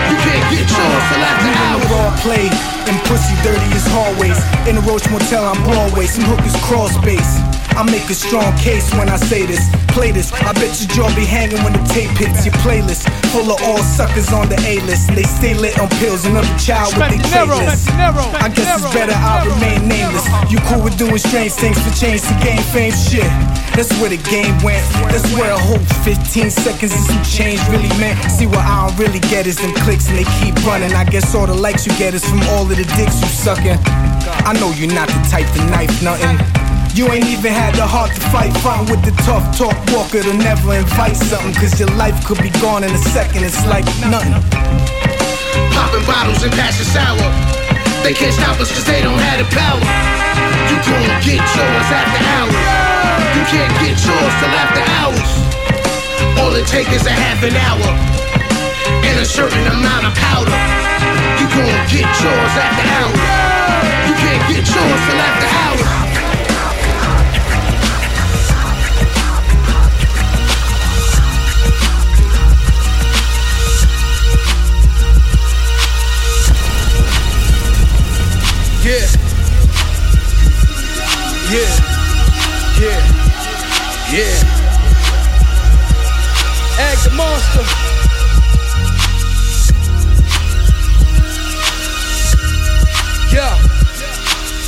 You can't get yours till after hours. Raw play and pussy dirty as hallways. In the Roach Motel, I'm Broadway. Some hookers crawl space. I make a strong case when I say this. Play this. I bet your jaw be hanging when the tape hits your playlist. Full of all suckers on the A list. They stay lit on pills. Another child with their playlist. I guess it's better I remain nameless. You cool with doing strange things for change to gain fame? Shit. That's where the game went. That's where a whole 15 seconds and some change really meant. See what I don't really get is them clicks and they keep running. I guess all the likes you get is from all of the dicks you sucking. I know you're not the type to knife nothing. You ain't even had the heart to fight frontin' with the tough talk walker to never invite something. Cause your life could be gone in a second, it's like nothing. Popping bottles and passing sour. They can't stop us cause they don't have the power. You gon' get yours after can't get yours till after hours. All it takes is a half an hour and a certain amount of powder. You gon' get yours after hours. You can't get yours till after hours. Yeah. Egg the monster. Yeah.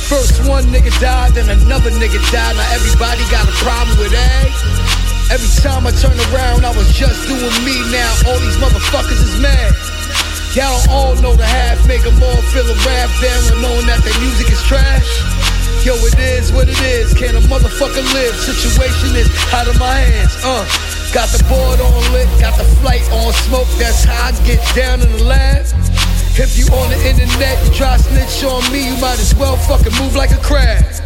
First one nigga died, then another nigga died. Now everybody got a problem with egg. Every time I turn around, I was just doing me. Now all these motherfuckers is mad. Y'all don't all know the half, make them all feel a rap down when knowing that their music is trash. Yo, it is what it is. Can a motherfucker live? Situation is out of my hands. Uh, got the board on lit, got the flight on smoke. That's how I get down in the lab. If you on the internet, you try snitch on me, you might as well fucking move like a crab.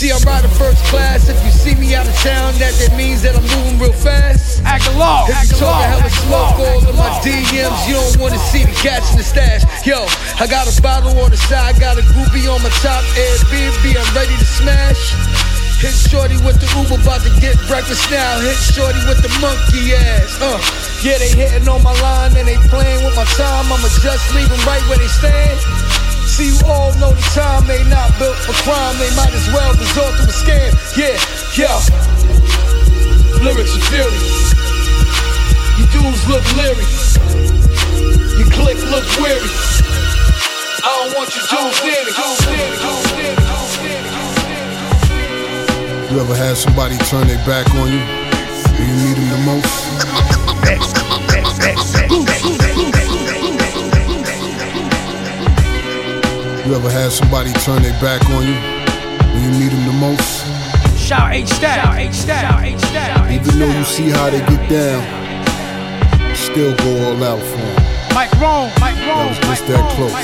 See, I'm riding first class. If you see me out of town, that that means that I'm moving real fast. Act along, If act you talking hella smoke, all in my. DMs, you don't wanna see the cats in the stash. Yo, I got a bottle on the side, got a groupie on my top Airbnb, I'm ready to smash. Hit shorty with the Uber, about to get breakfast now. Hit shorty with the monkey ass. Uh, yeah, they hitting on my line and they playing with my time. I'ma just leave them right where they stand. See, you all know the time they not built for crime. They might as well resort to a scam. Yeah, yeah. Lyrics are fury. You dudes look leery. You click look weary. I don't want you dudes near me. Dudes near me. Dudes near me. You ever ever had somebody turn their back on you when you need them the most? You ever had somebody turn their back on you when you need them the most? Shout H Stax. H Stax. H Stax. Even though you see how they get down, you still go all out for them. Mike Rome. Mike Rome. That was just that close.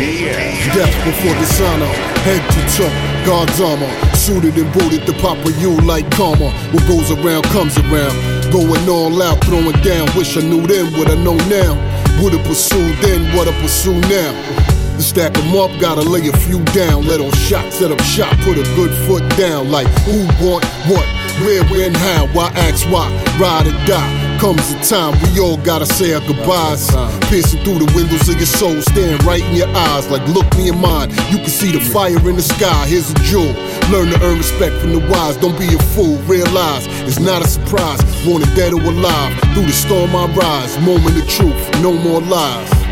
Yeah. Death before dishonor, uh, head to toe, God's armor. Suited and booted to Papa you like karma. What goes around comes around. Going all out, throwing down. Wish I knew then what I know now. Would've pursued then, what I pursue now. To stack 'em up, gotta lay a few down. Let on shot, set up put a good foot down. Like who want what, where, when, how? Why ask why? Ride or die. Comes a time we all gotta say our goodbyes. Piercing through the windows of your soul, staring right in your eyes. Like look me in mine. You can see the fire in the sky. Here's a jewel. Learn to earn respect from the wise. Don't be a fool. Realize it's not a surprise. Wanted dead or alive. Through the storm I rise. Moment of truth. No more lies.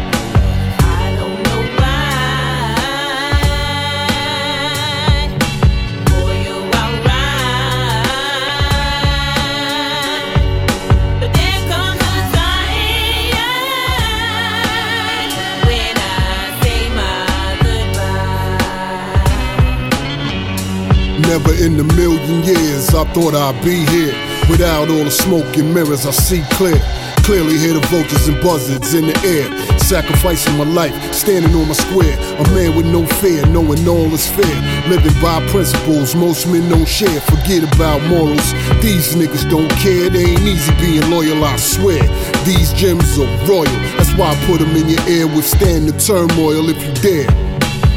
Never in a million years I thought I'd be here. Without all the smoke and mirrors, I see clear. Clearly hear the vultures and buzzards in the air. Sacrificing my life, standing on my square. A man with no fear, knowing all is fair. Living by principles most men don't share. Forget about morals. These niggas don't care. They ain't easy being loyal, I swear. These gems are royal. That's why I put them in your ear. Withstand the turmoil if you dare.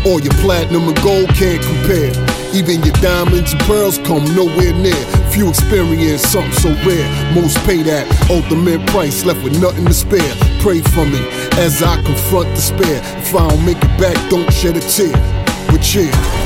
All your platinum and gold can't compare. Even your diamonds and pearls come nowhere near. Few experience something so rare. Most pay that ultimate price, left with nothing to spare. Pray for me as I confront despair. If I don't make it back, don't shed a tear. But cheer. Just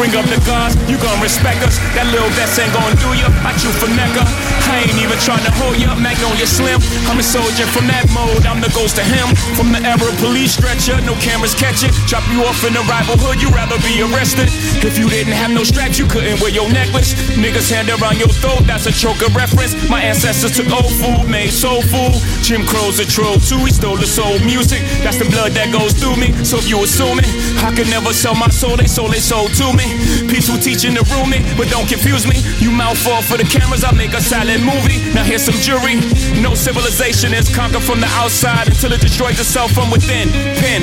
bring up the guns, you gon' respect us. That little vest ain't gon' do ya. I chew for necker. I ain't even trying to hold ya. Magnolia Slim. I'm a soldier from that mode. I'm the ghost of him. From the era police stretcher, no cameras catch it. Drop you off in the rival hood, you'd rather be arrested. If you didn't have no straps, you couldn't wear your necklace. Niggas hand around your throat, that's a choker reference. My ancestors took old food, made soul food. Jim Crow's a troll too, he stole the soul music. That's the blood that goes through me. So if you assuming I could never sell my soul, they sold they sold to me. Peaceful teaching the rule me, but don't confuse me. You mouth fall for the cameras, I make a silent movie. Now here's some jury. No civilization is conquered from the outside until it destroys itself from within. Pin,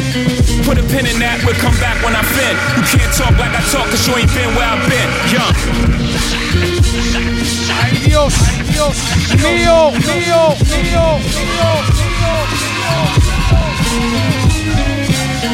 put a pin in that, we'll come back when I fin. You can't talk like I talk, cause you ain't been where I've been. Young. Dios, Dios, mío, mío, mío, mío,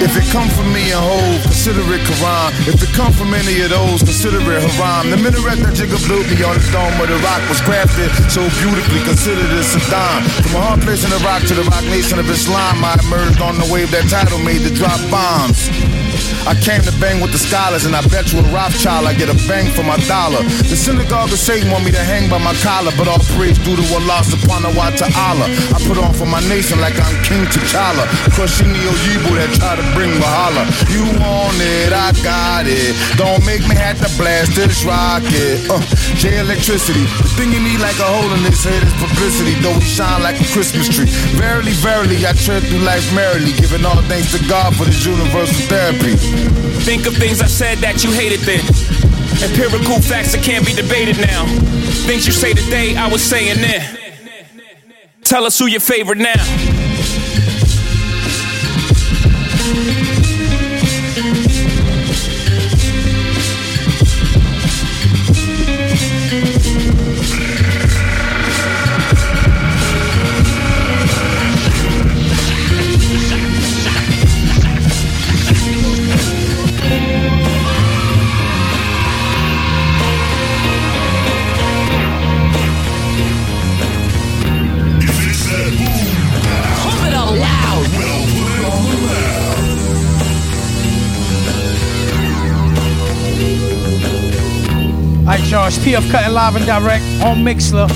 If it come from me and Hove, consider it Quran. If it come from any of those, consider it haram. The minaret that Jigga blew me on the dome of the rock was crafted so beautifully, considered a Saddam. From a hard place in the rock to the rock nation of Islam, I emerged on the wave that title made to drop bombs. I came to bang with the scholars, and I bet you a Rothschild I get a bang for my dollar. The synagogue of Satan want me to hang by my collar, but all praise due to Allah subhanahu wa ta'ala. I put on for my nation like I'm King T'Challa, crushing the Oyibo that try to bring Wahala. You want it, I got it. Don't make me have to blast this rocket. Uh, J electricity, the thing you need like a hole in this head is publicity, though we shine like a Christmas tree. Verily, verily, I tread through life merrily, giving all thanks to God for this universal therapy. Think of things I said that you hated then. Empirical facts that can't be debated now. Things you say today, I was saying then. Tell us who your favorite now. PF Cuttin live and direct on Mixlr.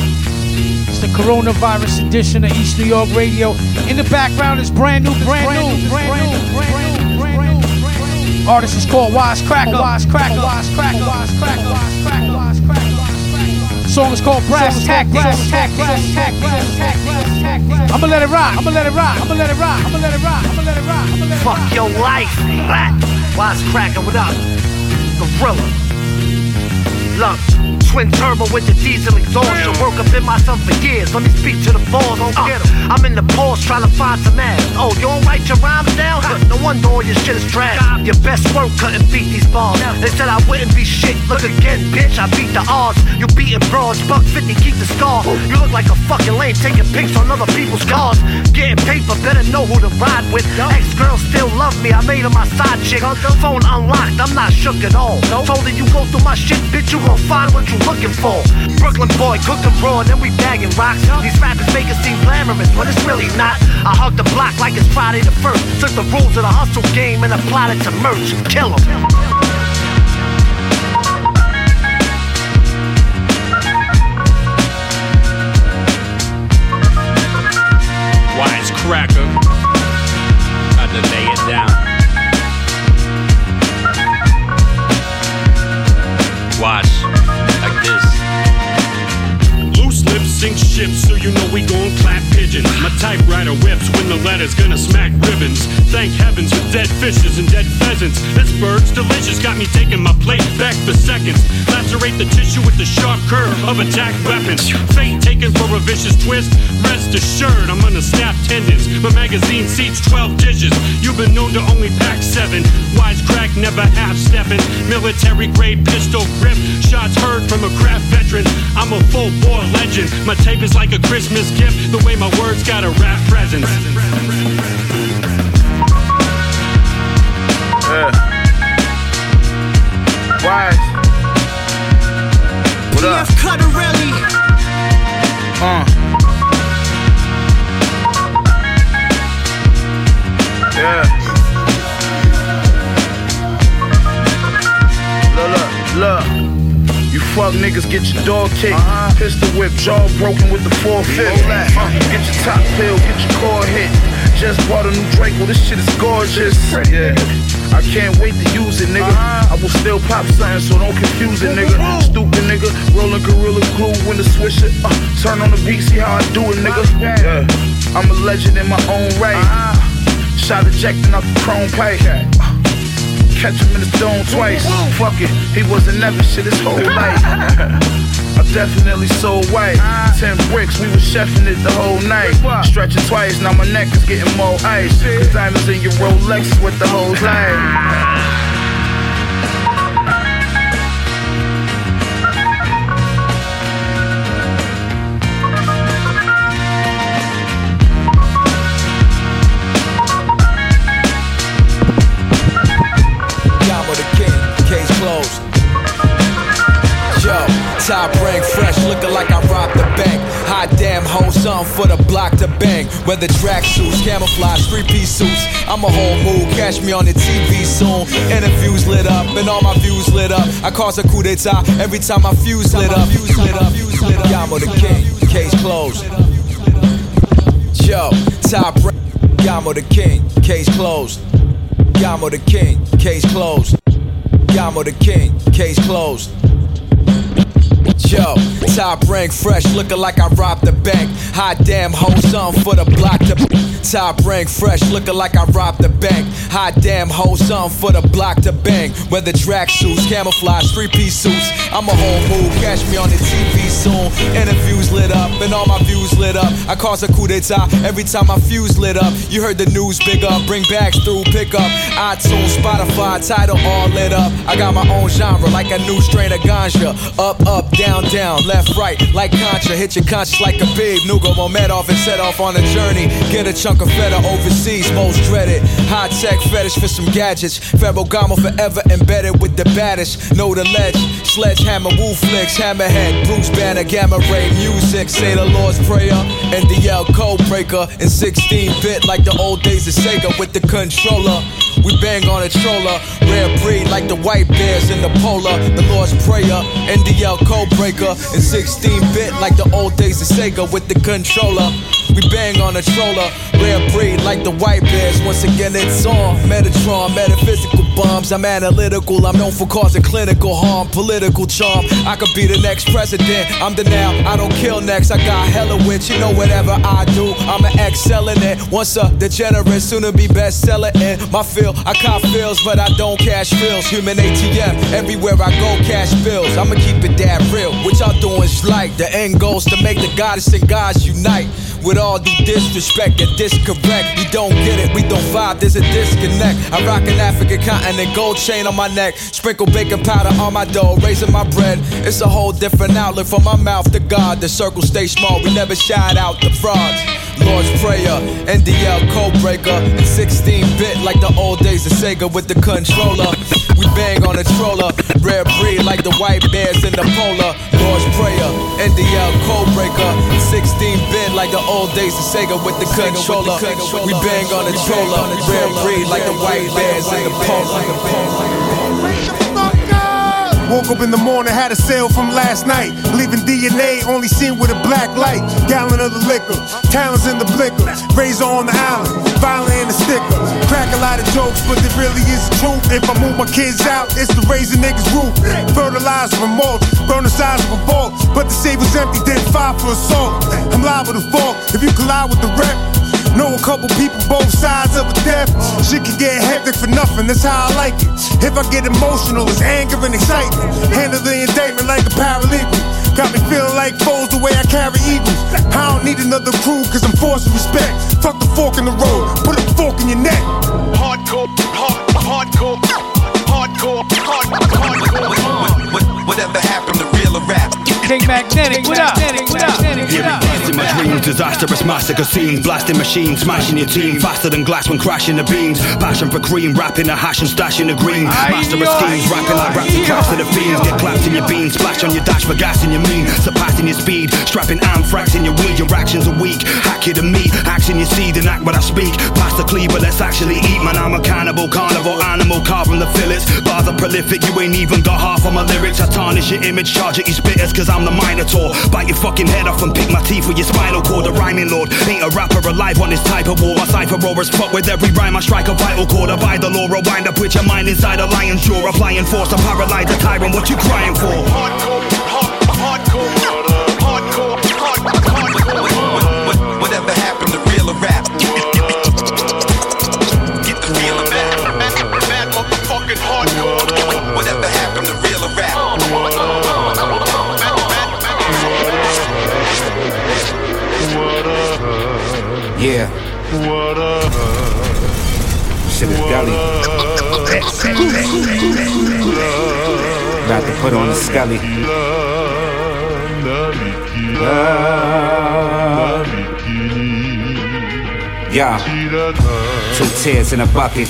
It's the coronavirus edition of East New York Radio. In the background is brand new, brand new, brand new, brand new, brand new. Artist is called Wizecracker. Wise Cracker. Wizecracker. Wise Cracker. Wizecracker. Wise Cracker. Song is called Brass Tactics. I'ma let it rock. I'ma let it rock. I'ma let it rock. I'ma let it rock. I'ma let it rock. I'ma let it rock. Fuck your life, rat. Wizecracker, what up? Gorilla. Look, twin turbo with the diesel exhaust. I work up in myself for years. Let me speak to the balls, don't get get 'em. I'm in the pause trying to find some ass. Oh, you don't write your rhymes down? Huh, No wonder all your shit is trash. Your best work couldn't beat these bars. They said I wouldn't be shit. Look again, bitch, I beat the odds. You beating broads, buck 50, keep the scar. You look like a fucking lame taking pics on other people's cars. Getting paper, better know who to ride with. Ex girls still love me, I made her my side chick. Phone unlocked, I'm not shook at all. Told her you go through my shit, bitch, you gon' find what you looking for. Brooklyn boy, cooking raw, and then we bagging rocks. These rappers make it seem glamorous, but it's really not. I hug the block like it's Friday the first. Took the rules of the hustle game and applied it to merch. Kill 'em. Wise cracker. So you know we gon' clap My typewriter whips when the letter's gonna smack ribbons. Thank heavens for dead fishes and dead pheasants. This bird's delicious, got me taking my plate back for seconds. Lacerate the tissue with the sharp curve of attack weapons. Fate taken for a vicious twist. Rest assured, I'm gonna snap tendons. My magazine seats 12 dishes. You've been known to only pack seven. Wisecrack, never half stepping. Military grade pistol grip. Shots heard from a craft veteran. I'm a full bore legend. My tape is like a Christmas gift. The way my words got a rap presence. Get your dog kicked. Pistol whip, jaw broken with the forfeit. Uh, get your top pill, get your core hit. Just bought a new Draco, this shit is gorgeous. Yeah. I can't wait to use it, nigga. I will still pop something, so don't confuse it, nigga. Stupid nigga, rolling gorilla glue when the swisher. Uh, turn on the beat, see how I do it, nigga. Yeah. I'm a legend in my own right. Shot ejecting out the chrome pipe. Catch him in the dome twice. Fuck it, he wasn't never shit his whole life. I definitely sold white. Ten bricks, we was chefing it the whole night. Stretching twice, now my neck is getting more ice. Cause diamonds in your Rolex is what the hoes like. Top rank fresh, looking like I robbed the bank. Hot damn hoe, something for the block to bang. Whether track suits, camouflage, three piece suits. I'm a whole mood, catch me on the TV soon. Interviews lit up, and all my views lit up. I cause a coup d'etat every time my fuse lit up. Fuse lit up, fuse lit up. Yamo the king, case closed. Yo, top rank, Yamo the king, case closed. Yamo the king, case closed. Yamo the king, case closed. Yo, top rank fresh, looking like I robbed the bank. Hot damn hoe, something for the block to. Top rank, fresh, looking like I robbed the bank. Hot damn hoe, something for the block to bang. Whether track suits, camouflage, three piece suits. I'm a whole move, catch me on the TV soon. Interviews lit up, and all my views lit up. I cause a coup d'etat every time my fuse lit up. You heard the news big up, bring bags through, pick up. iTunes, Spotify, title all lit up. I got my own genre, like a new strain of ganja. Up, up, down, down, left, right, like Contra. Hit your conscience like a babe. Nugo Momedov and set off on a journey. Get a chunk of feta overseas, most dreaded. High tech fetish for some gadgets. Ferragamo forever embedded with the baddest. Know the ledge. Sledgehammer, woo flicks, hammerhead, Bruce Banner, gamma ray music. Say the Lord's Prayer. NDL code breaker. In 16 bit like the old days of Sega with the controller. We bang on a troller, rare breed like the white bears in the polar. The Lord's Prayer, NDL code breaker. In 16 bit like the old days of Sega with the controller. We bang on a troller, rare breed like the white bears. Once again, it's on Metatron, metaphysical bombs. I'm analytical, I'm known for causing clinical harm, political charm. I could be the next president. I'm the now, I don't kill next. I got hella wits, you know whatever I do, I'm an excel in it. Once a degenerate, soon to be bestseller in my field. I cop feels, but I don't cash bills. Human ATM, everywhere I go, cash bills. I'ma keep it that real. What y'all doing is like the end goals to make the goddess and gods unite. With all due disrespect and discorrect, you don't get it, we don't vibe, there's a disconnect. I rock an African continent, gold chain on my neck, sprinkle baking powder on my dough, raising my bread. It's a whole different outlet from my mouth to God. The circle stay small, we never shout out the frauds. Lord's Prayer, NDL code breaker, 16 bit like the old days of Sega with the controller. We bang on a troller, rare breed like the white bears in the polar. Lord's Prayer, NDL code breaker, 16 bit like the old days of Sega with the controller. We bang on a troller, rare breed like the white bears in the polar. Woke up in the morning, had a sale from last night. Leaving DNA only seen with a black light. Gallon of the liquor, talents in the blicker. Razor on the island, violent in the sticker. Crack a lot of jokes, but there really is the truth. If I move my kids out, it's the raising niggas' roof. Fertilize remorse, burn the size of a vault. But the safe was empty, didn't file for assault. I'm liable to fall if you collide with the rep. Know a couple people both sides of a death. Shit can get hectic for nothing, that's how I like it. If I get emotional, it's anger and excitement. Handle the indictment like a paralegal. Got me feeling like foes the way I carry eagles. I don't need another crew, cause I'm forcing respect. Fuck the fork in the road, put a fork in your neck. Hardcore, hard, hardcore, hardcore, hard, hardcore. What, what, Whatever happened to real rap? King Magnetic. What up? Disastrous massacre scenes, blasting machines, smashing your team, faster than glass when crashing the beams. Passion for cream, rapping a hash and stashing the green. Master of schemes, rapping like raps and craps to the fiends. Get clapped in your beans, splash on your dash for gas in your mean, surpassing your speed, strapping anthrax in your weed. Your actions are weak, hack you to me, action your seed and act what I speak. Pass the cleaver, let's actually eat, man. I'm a cannibal, carnivore animal, carving the fillets. Bars are prolific, you ain't even got half of my lyrics. I tarnish your image, charge at you spitters, cause I'm the Minotaur. Bite your fucking head off and pick my teeth with your spinal cord. A rhyming lord ain't a rapper alive on this type of war. My cipher roar as fuck with every rhyme. I strike a vital chord. Abide the law, rewind up with your mind inside a lion's jaw. Applying force, I paralyze a tyrant. What you crying for? Hardcore, hardcore, hardcore, gully. About to put on the scully. Yeah. Two tears in a bucket.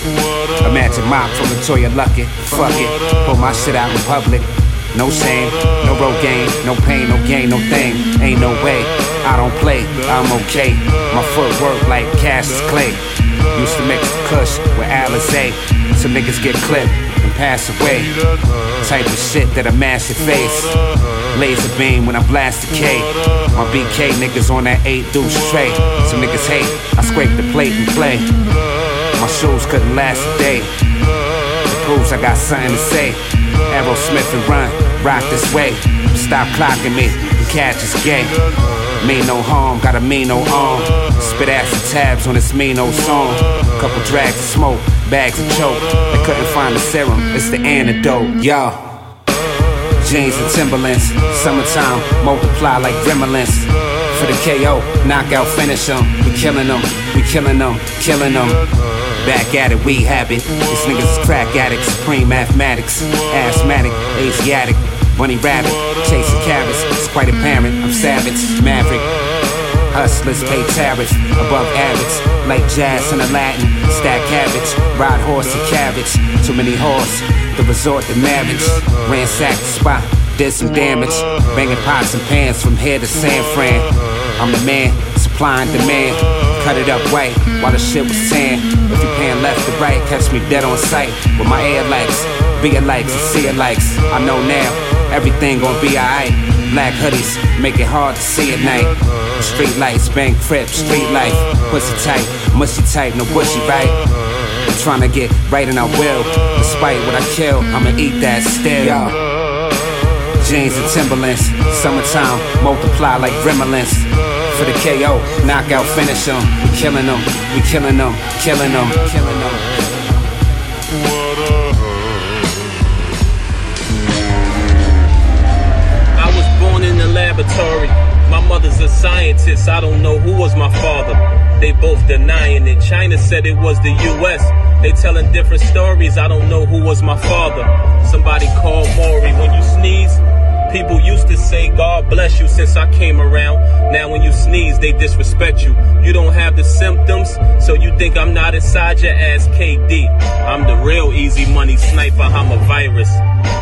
Imagine mop from LeToya Luckett. Fuck it. Pull my shit out in public. No shame, no road game, no pain, no gain, no thing. Ain't no way. I don't play, I'm okay. My footwork like Cassius Clay. Used to mix the kush with Alizé. Some niggas get clipped and pass away. Type of shit that a massive face. Laser beam when I blast the K. My BK niggas on that 8 deuce tray. Some niggas hate, I scrape the plate and play. My shoes couldn't last a day. It proves I got something to say. Aerosmith and run, rock this way. Stop clocking me, the catch is gay. Mean no harm, gotta mean no harm. Spit acid tabs on this mean old song. Couple drags of smoke, bags of choke. They couldn't find the serum, it's the antidote, y'all. Jeans and Timberlands, summertime, multiply like gremlins. For the KO, knockout, finish them. We killing them, we killing them, killing them. Back at it, we habit. These niggas is crack addicts, supreme mathematics, asthmatic, Asiatic, bunny rabbit, chasing carrots. It's quite apparent, I'm savage, maverick. Hustlers pay tariffs above average, like jazz and Latin. Stack cabbage, ride horse and cabbage. Too many horse, the resort to marriage. Ransack the spot, did some damage. Banging pots and pans from here to San Fran. I'm the man, supply and demand. Cut it up white while the shit was tan. If you pan left to right, catch me dead on sight with my air lights. Be it likes and see it likes. I know now, everything gon' be alright. Black hoodies make it hard to see at night. Street lights, bang crib, street life. Pussy tight, mushy tight, no bushy, right? I'm trying to get right and I will. Despite what I kill, I'ma eat that still. Yo. Jeans and Timberlands, summertime, multiply like gremlins. For the KO, knockout, finish them. We killing them, we killing them, killing them, killing them. Mother's a scientist. I don't know who was my father. They both denying it. China said it was the US. They telling different stories. I don't know who was my father. Somebody called Maury. When you sneeze, people used to say, God bless you since I came around. Now when you sneeze, they disrespect you. You don't have the symptoms, so you think I'm not inside your ass, KD. I'm the real easy money sniper. I'm a virus.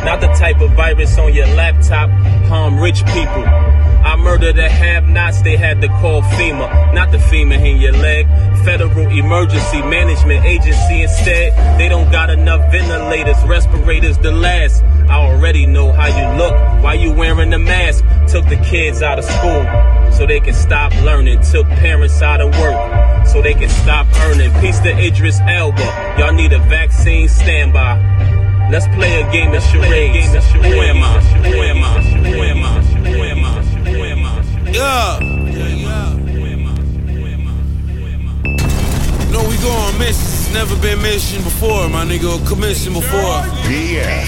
Not the type of virus on your laptop harm rich people. I murdered the have-nots, they had to call FEMA, not the FEMA in your leg. Federal Emergency Management Agency instead. They don't got enough ventilators, respirators to last. I already know how you look. Why you wearing the mask? Took the kids out of school so they can stop learning. Took parents out of work so they can stop earning. Peace to Idris Elba. Y'all need a vaccine standby. Let's play a game of charades. Who am I? Who am I? Who am I? Yeah. No, we go on missions. Never been mission before, my nigga. Commission before. Yeah.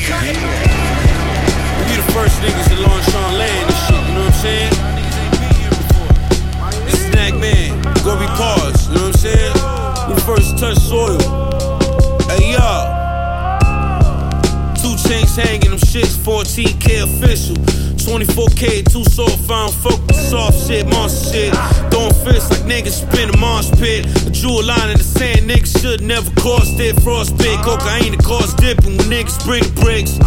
We be the first niggas to launch on land and shit, you know what I'm saying? Is Snack Man. Gonna be paused, you know what I'm saying? We the first to touch soil. Hey, yo. Two chains hanging, them shits 14K official. 24K, two soul found focus, soft shit, monster shit. Throwing fists like niggas spin a marsh pit. A jewel line in the sand, niggas should never crossed it. Frostbit, cocaine, the cause dipping when niggas bring the bricks.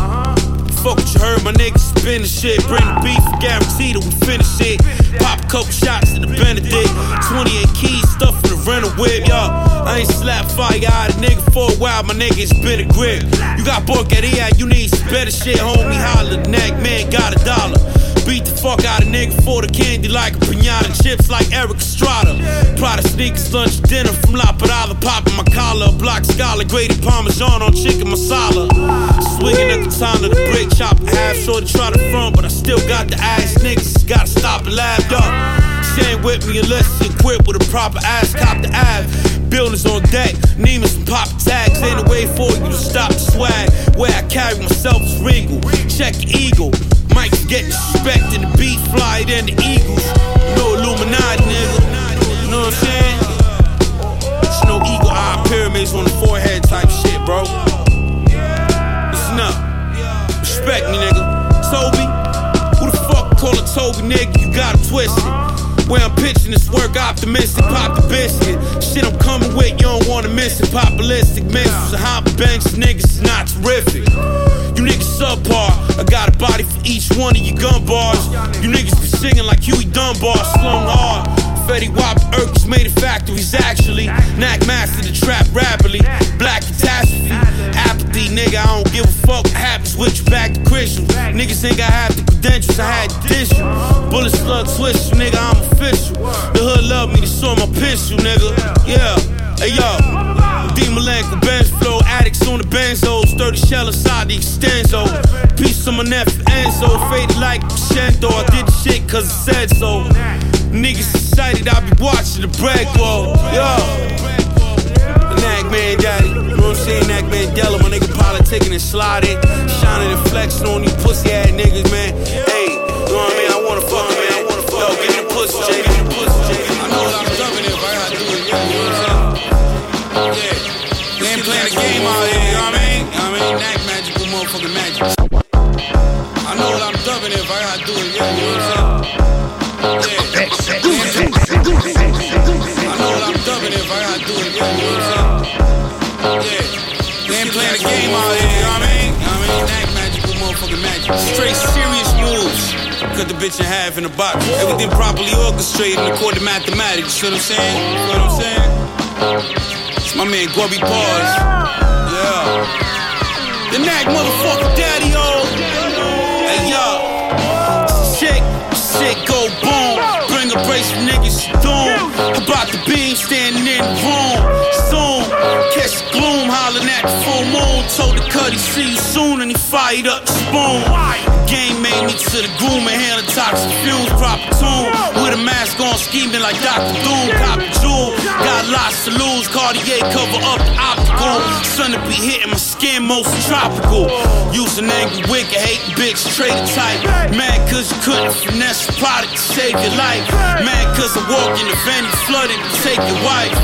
Fuck what you heard, my niggas spin the shit. Bring the beef, guaranteed that we finish it. Pop couple shots in the Benedict. 28 keys, stuff in the rental whip, yo. I ain't slap fire a nigga for a while, my nigga, it's been a grip. You got porqueria, you need some better shit, homie. Holla, neck man got a dollar. Beat the fuck out of nigga for the candy like a pinata. Chips like Erik Estrada. Prada sneakers, lunch, dinner from La Parada. Popping my collar, block scholar, Grady Parmesan on chicken masala. Swinging at the time of the brick, chop half short try to front, but I still got the ass niggas. Gotta stop and laugh, dog. Ain't with me unless she equipped with a proper ass cop to av. Buildings on deck, Neiman's and pop tags. Ain't a way for you to stop the swag. Where I carry myself is regal. Check eagle. Mike's get disrespected, the beat fly than the Eagles. No Illuminati, nigga. You know what I'm saying? It's no eagle eye pyramids on the forehead type shit, bro. Listen up. Respect me, nigga. Toby, who the fuck call a Toby, nigga? You got it twisted. Where I'm pitching this work optimistic, pop the biscuit. Shit I'm coming with, you don't wanna miss it. Populistic missiles, and hop bench niggas not terrific. You niggas subpar, I got a body for each one of your gun bars. You niggas be singing like Huey Dunbar, slung hard. Fetty Wap Urkers made it factories actually. Knack master the trap rapidly. Black catastrophe. Apathy, nigga, I don't give a fuck what happens with you back to Christian. Niggas ain't got half the credentials, I had to dish you. Bullet slug twist you, nigga, I'm official. The hood love me, they saw my pistol, nigga. Yeah, hey yo. D Malenko, Benz flow, addicts on the benzos, 30 shell inside the extenso. Piece of my nephew Enzo, faded like Crescendo. I did the shit cause it said so. Niggas excited, I be watching the break wall. Yo. Nack man daddy, you know what I'm saying? Nack Mandela, my nigga politicking and sliding, shining and flexing on you pussy ass niggas, man. Hey, you know what I mean? I They ain't playing the game out here, you know what I mean? You know what I mean? Nack magical motherfucking magic. I know what I'm dumping if I gotta do it, yeah, you know what I'm saying? Yeah. I know what I'm dumping if I gotta do it, yeah, you know what I'm saying? Yeah. They ain't playing the game out here, you know what I mean? You know what I mean? Nack magical motherfucking magic. Straight serious moves. Cut the bitch in half in the box. Everything properly orchestrated according to mathematics. You know what I'm saying? You know what I'm saying? It's my man Grubby Pawz. Yeah. The Nack motherfucking daddy, yo. Hey, yo. Shake, shake, go boom. Bring a brace for niggas doom. About the beam standing in the room. The gloom, hollering at the full moon. Told the cut he see you soon and he fired up the spoon. Game made me to the groom and handle toxic fumes. Proper tune with a mask on, scheming like Dr. Doom. Cop a jewel, got lots to lose. Cartier cover up the optical. Sun to be hitting my skin, most tropical. Using angry wicked, hating bitch, trader type. Mad cause you couldn't finesse a product to save your life. Mad cause I walk in the van, flooded to take your wife.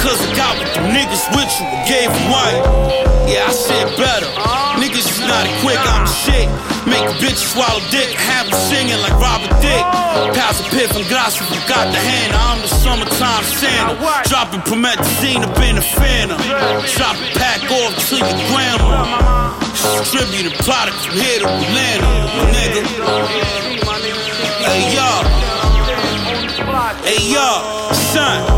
Cause I got with them niggas with you and gave them white. Yeah, I said better. Niggas is not quick, I'm the shit. Make a bitch swallow dick, have them singing like Robert Dick. Pass a piff and glass if you got the hand. I'm the summertime Santa. Dropping promethazine up in the phantom. Drop a pack off to your grandma. Distributing product from here to Atlanta, my nigga. Hey, y'all. Hey, y'all. Son.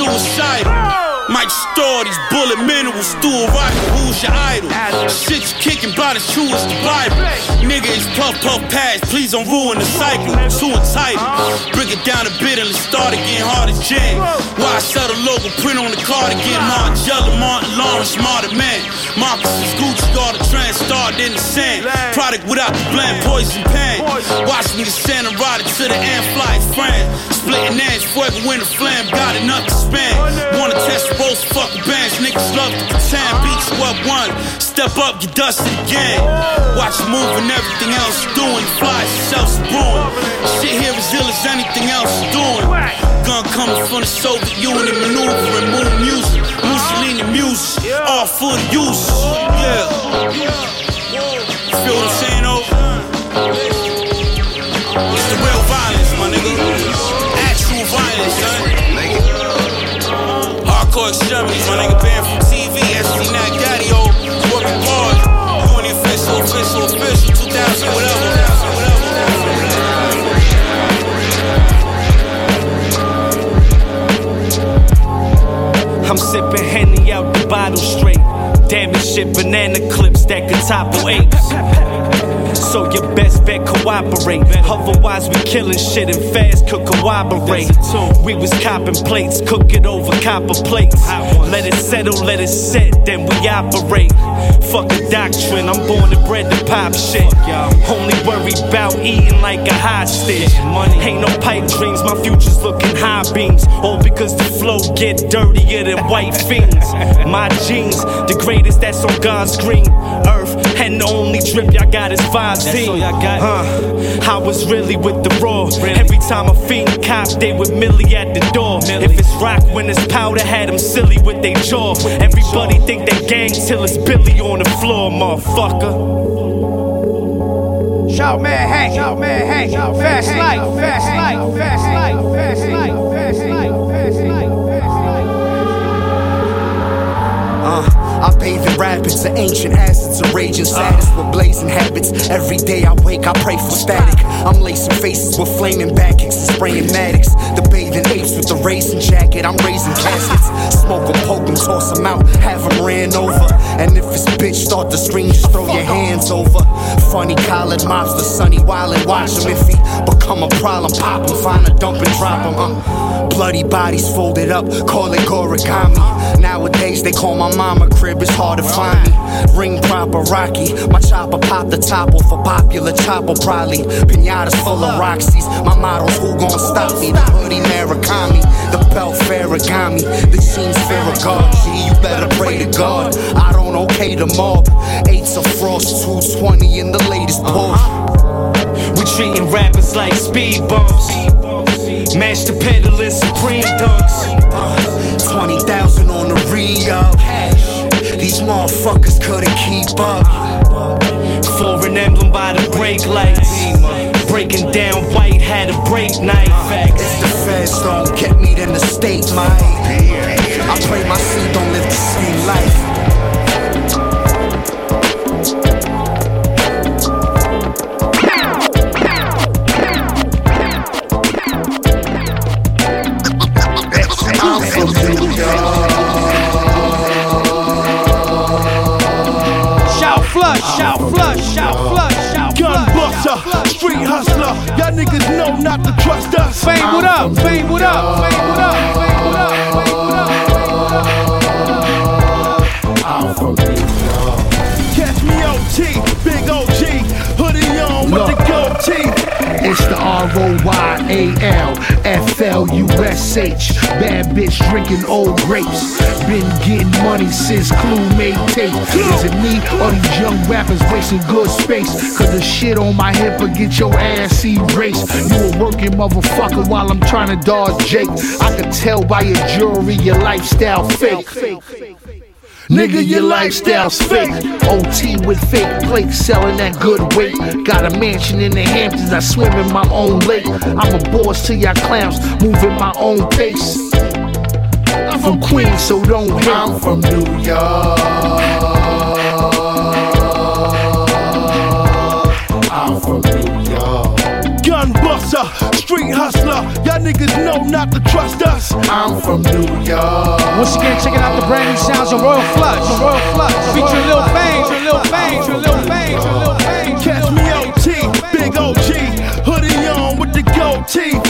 Suicidal. Might store these bullet minerals a rifle. Who's your idol? Shit you kicking by the true as the Bible. Nigga, it's puff puff pass. Please don't ruin the cycle. Too entitled. Break it down a bit and let's start again. Hard as jam. Why sell the logo print on the card again? Margiela, Martin Lawrence, Martin Man. Marcus is Gucci, all the trans started in the sand. Product without the blend, poison pan. Watch me descend and ride to the end, fly friend. Splitting ends, forever in the flame, got enough to spend. Wanna test both fucking bands, niggas love to pretend. Beats what one, step up, get dusted again. Watch you move and everything else doing. Fly yourself brewing. Shit here is ill as anything else doing. Gun coming from the Soviet Union, maneuvering, moon music, Mussolini music, all for the use. Yeah. Sipping Henny out the bottle straight. Damn it, shit, banana clips that could topple apes. So your best bet cooperate. Otherwise, we killing shit and fast could cooperate. We was copping plates, cook it over copper plates. Let it settle, let it set, then we operate. Fuck a doctrine, I'm born and bred to pop shit. Only worry about eating like a hostage. Ain't no pipe dreams, my future's looking high beams. All because the flow get dirtier than white fiends. My jeans, the greatest that's on God's green earth. And the only drip y'all got is Visine. Huh. I was really with the raw. Every time a fiend cop, they with Millie at the door. If it's rock when it's powder, had them silly with they jaw. Everybody think they gang till it's Billy on the floor, motherfucker. Shout man Hank, shout man Hank, fast life, fast life, Bathe rapids, the ancient acids are raging saddest with blazing habits. Every day I wake, I pray for static. I'm lacing faces with flaming back and spraying Maddox. The bathing apes with the racing jacket, I'm raising caskets. Smoke them, poke Smoke 'em, poke 'em, toss 'em out, have have 'em ran over. And if this bitch start to scream, just throw your hands over. Funny collared mobster, sunny wild and watch him. If he become a problem, pop him, find a dump and drop him. Uh. Bloody bodies folded up, call it origami. Nowadays they call my mama crib it's hard to find me. Ring proper Rocky, my chopper pop the top off a popular chopper probably. Pinatas full of Roxy's, my motto's who gon' stop me? The hoodie Murakami, the belt Farragami, the jeans Farragut. G, you better pray to God. I don't okay the mob. Eights of frost, 220 in the latest uh-huh. Porsche. We treating rappers like speed bumps. Match the pedal and supreme dunks. 20,000 re-up. These motherfuckers couldn't keep up. Foreign emblem by the brake lights. Breaking down white had a break night. Facts. If the feds don't get me, then the state might. I pray my seed don't live the same life. Not to trust us. Fame, what up? Fame, what up? Fame, what up? Fame, what up? Fame, what up? Fame, what up? I'm from New It's the R-O-Y-A-L F-L-U-S-H Bad bitch drinking old grapes. Been getting money since Clue made tape Is it me or these young rappers wasting good space. Cause the shit on my hip will get your ass erased. You a working motherfucker while I'm trying to dodge Jake. I can tell by your jewelry your lifestyle fake Nigga, your lifestyle's fake. OT with fake plates, selling that good weight. Got a mansion in the Hamptons, I swim in my own lake. I'm a boss to y'all clowns, moving my own pace. I'm from Queens, so don't hate. I'm from New York. Buster, street hustler. Y'all niggas know not to trust us. I'm from New York. Once again, checking out the brand new sounds of Royal Flush. Royal Flush. Featuring Lil Fame, featuring Lil Fame, featuring Lil Fame, featuring Lil Fame. Catch me OT, big OG, hoodie on with the goatee. The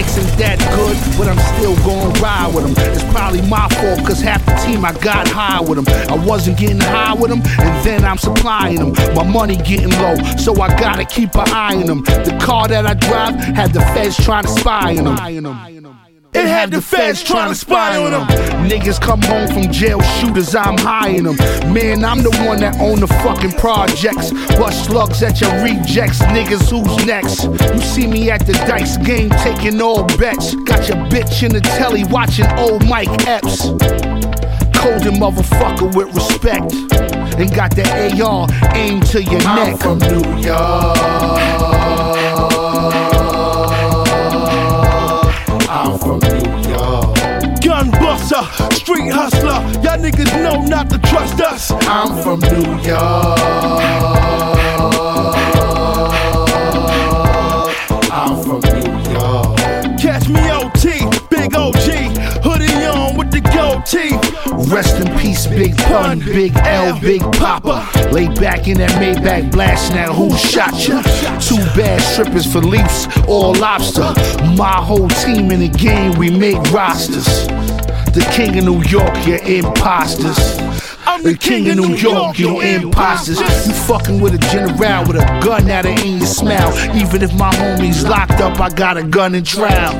Ain't that good, but I'm still gonna ride with them. It's probably my fault, cause half the team I got high with them. I wasn't getting high with them, and then I'm supplying them. My money getting low, so I gotta keep an eye on them. The car that I drive had the feds trying to spy on them. It had the feds trying to spy on them. Niggas come home from jail shooters, I'm high them. Man, I'm the one that own the fucking projects. Bust slugs at your rejects, niggas, who's next? You see me at the dice game taking all bets. Got your bitch in the telly watching old Mike Epps. Cold motherfucker with respect. And got the AR aimed to your I'm neck. from New York. Street hustler. Y'all niggas know not to trust us. I'm from New York. I'm from New York. Catch me OT, big OG, hoodie on with the goatee. Rest in peace, Big Pun, Big L, Big Papa. Lay back in that Maybach blasting now. who shot ya. Two bad strippers for leaps, all lobster. My whole team in the game, we make rosters. The king of New York, you imposters. I'm the king of New York, you imposters. You fucking with a general with a gun at it in your smile. Even if my homie's locked up, I got a gun and trial.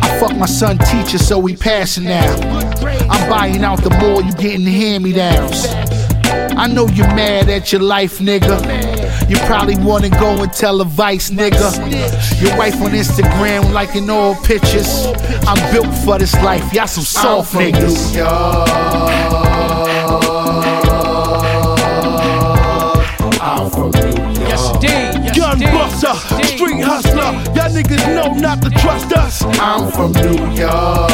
I fuck my son teacher, so we passing now. I'm buying out the mall, you getting hand-me-downs. I know you're mad at your life, nigga. You probably wanna go and tell a vice, nigga. Your wife on Instagram liking all pictures. I'm built for this life, y'all some soft I'm from niggas. New York. I'm from New York. Yes, indeed. Yes, Gun indeed. buster, Yes, indeed. street hustler. Y'all niggas know not to trust us. I'm from New York.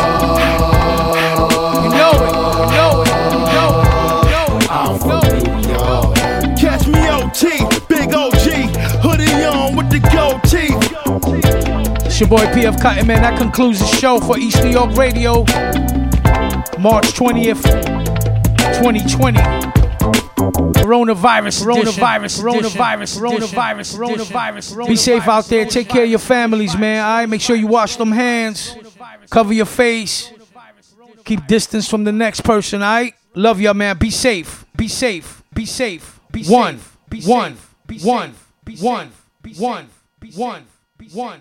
You know it. You know it. You know it. You know it. I'm from New York. Catch me OT, It's your boy PF Cuttin, man. That concludes the show for East New York Radio, March 20th, 2020. Coronavirus, coronavirus, coronavirus, coronavirus, coronavirus. Be safe out there. Take care of your families, man. All right, make sure you wash them hands, cover your face, keep distance from the next person. All right, love y'all, man. Be safe. Be safe. Be safe. Be safe. One. Be safe. One. Be safe. One. Be safe. One. Be safe. One. Be safe. One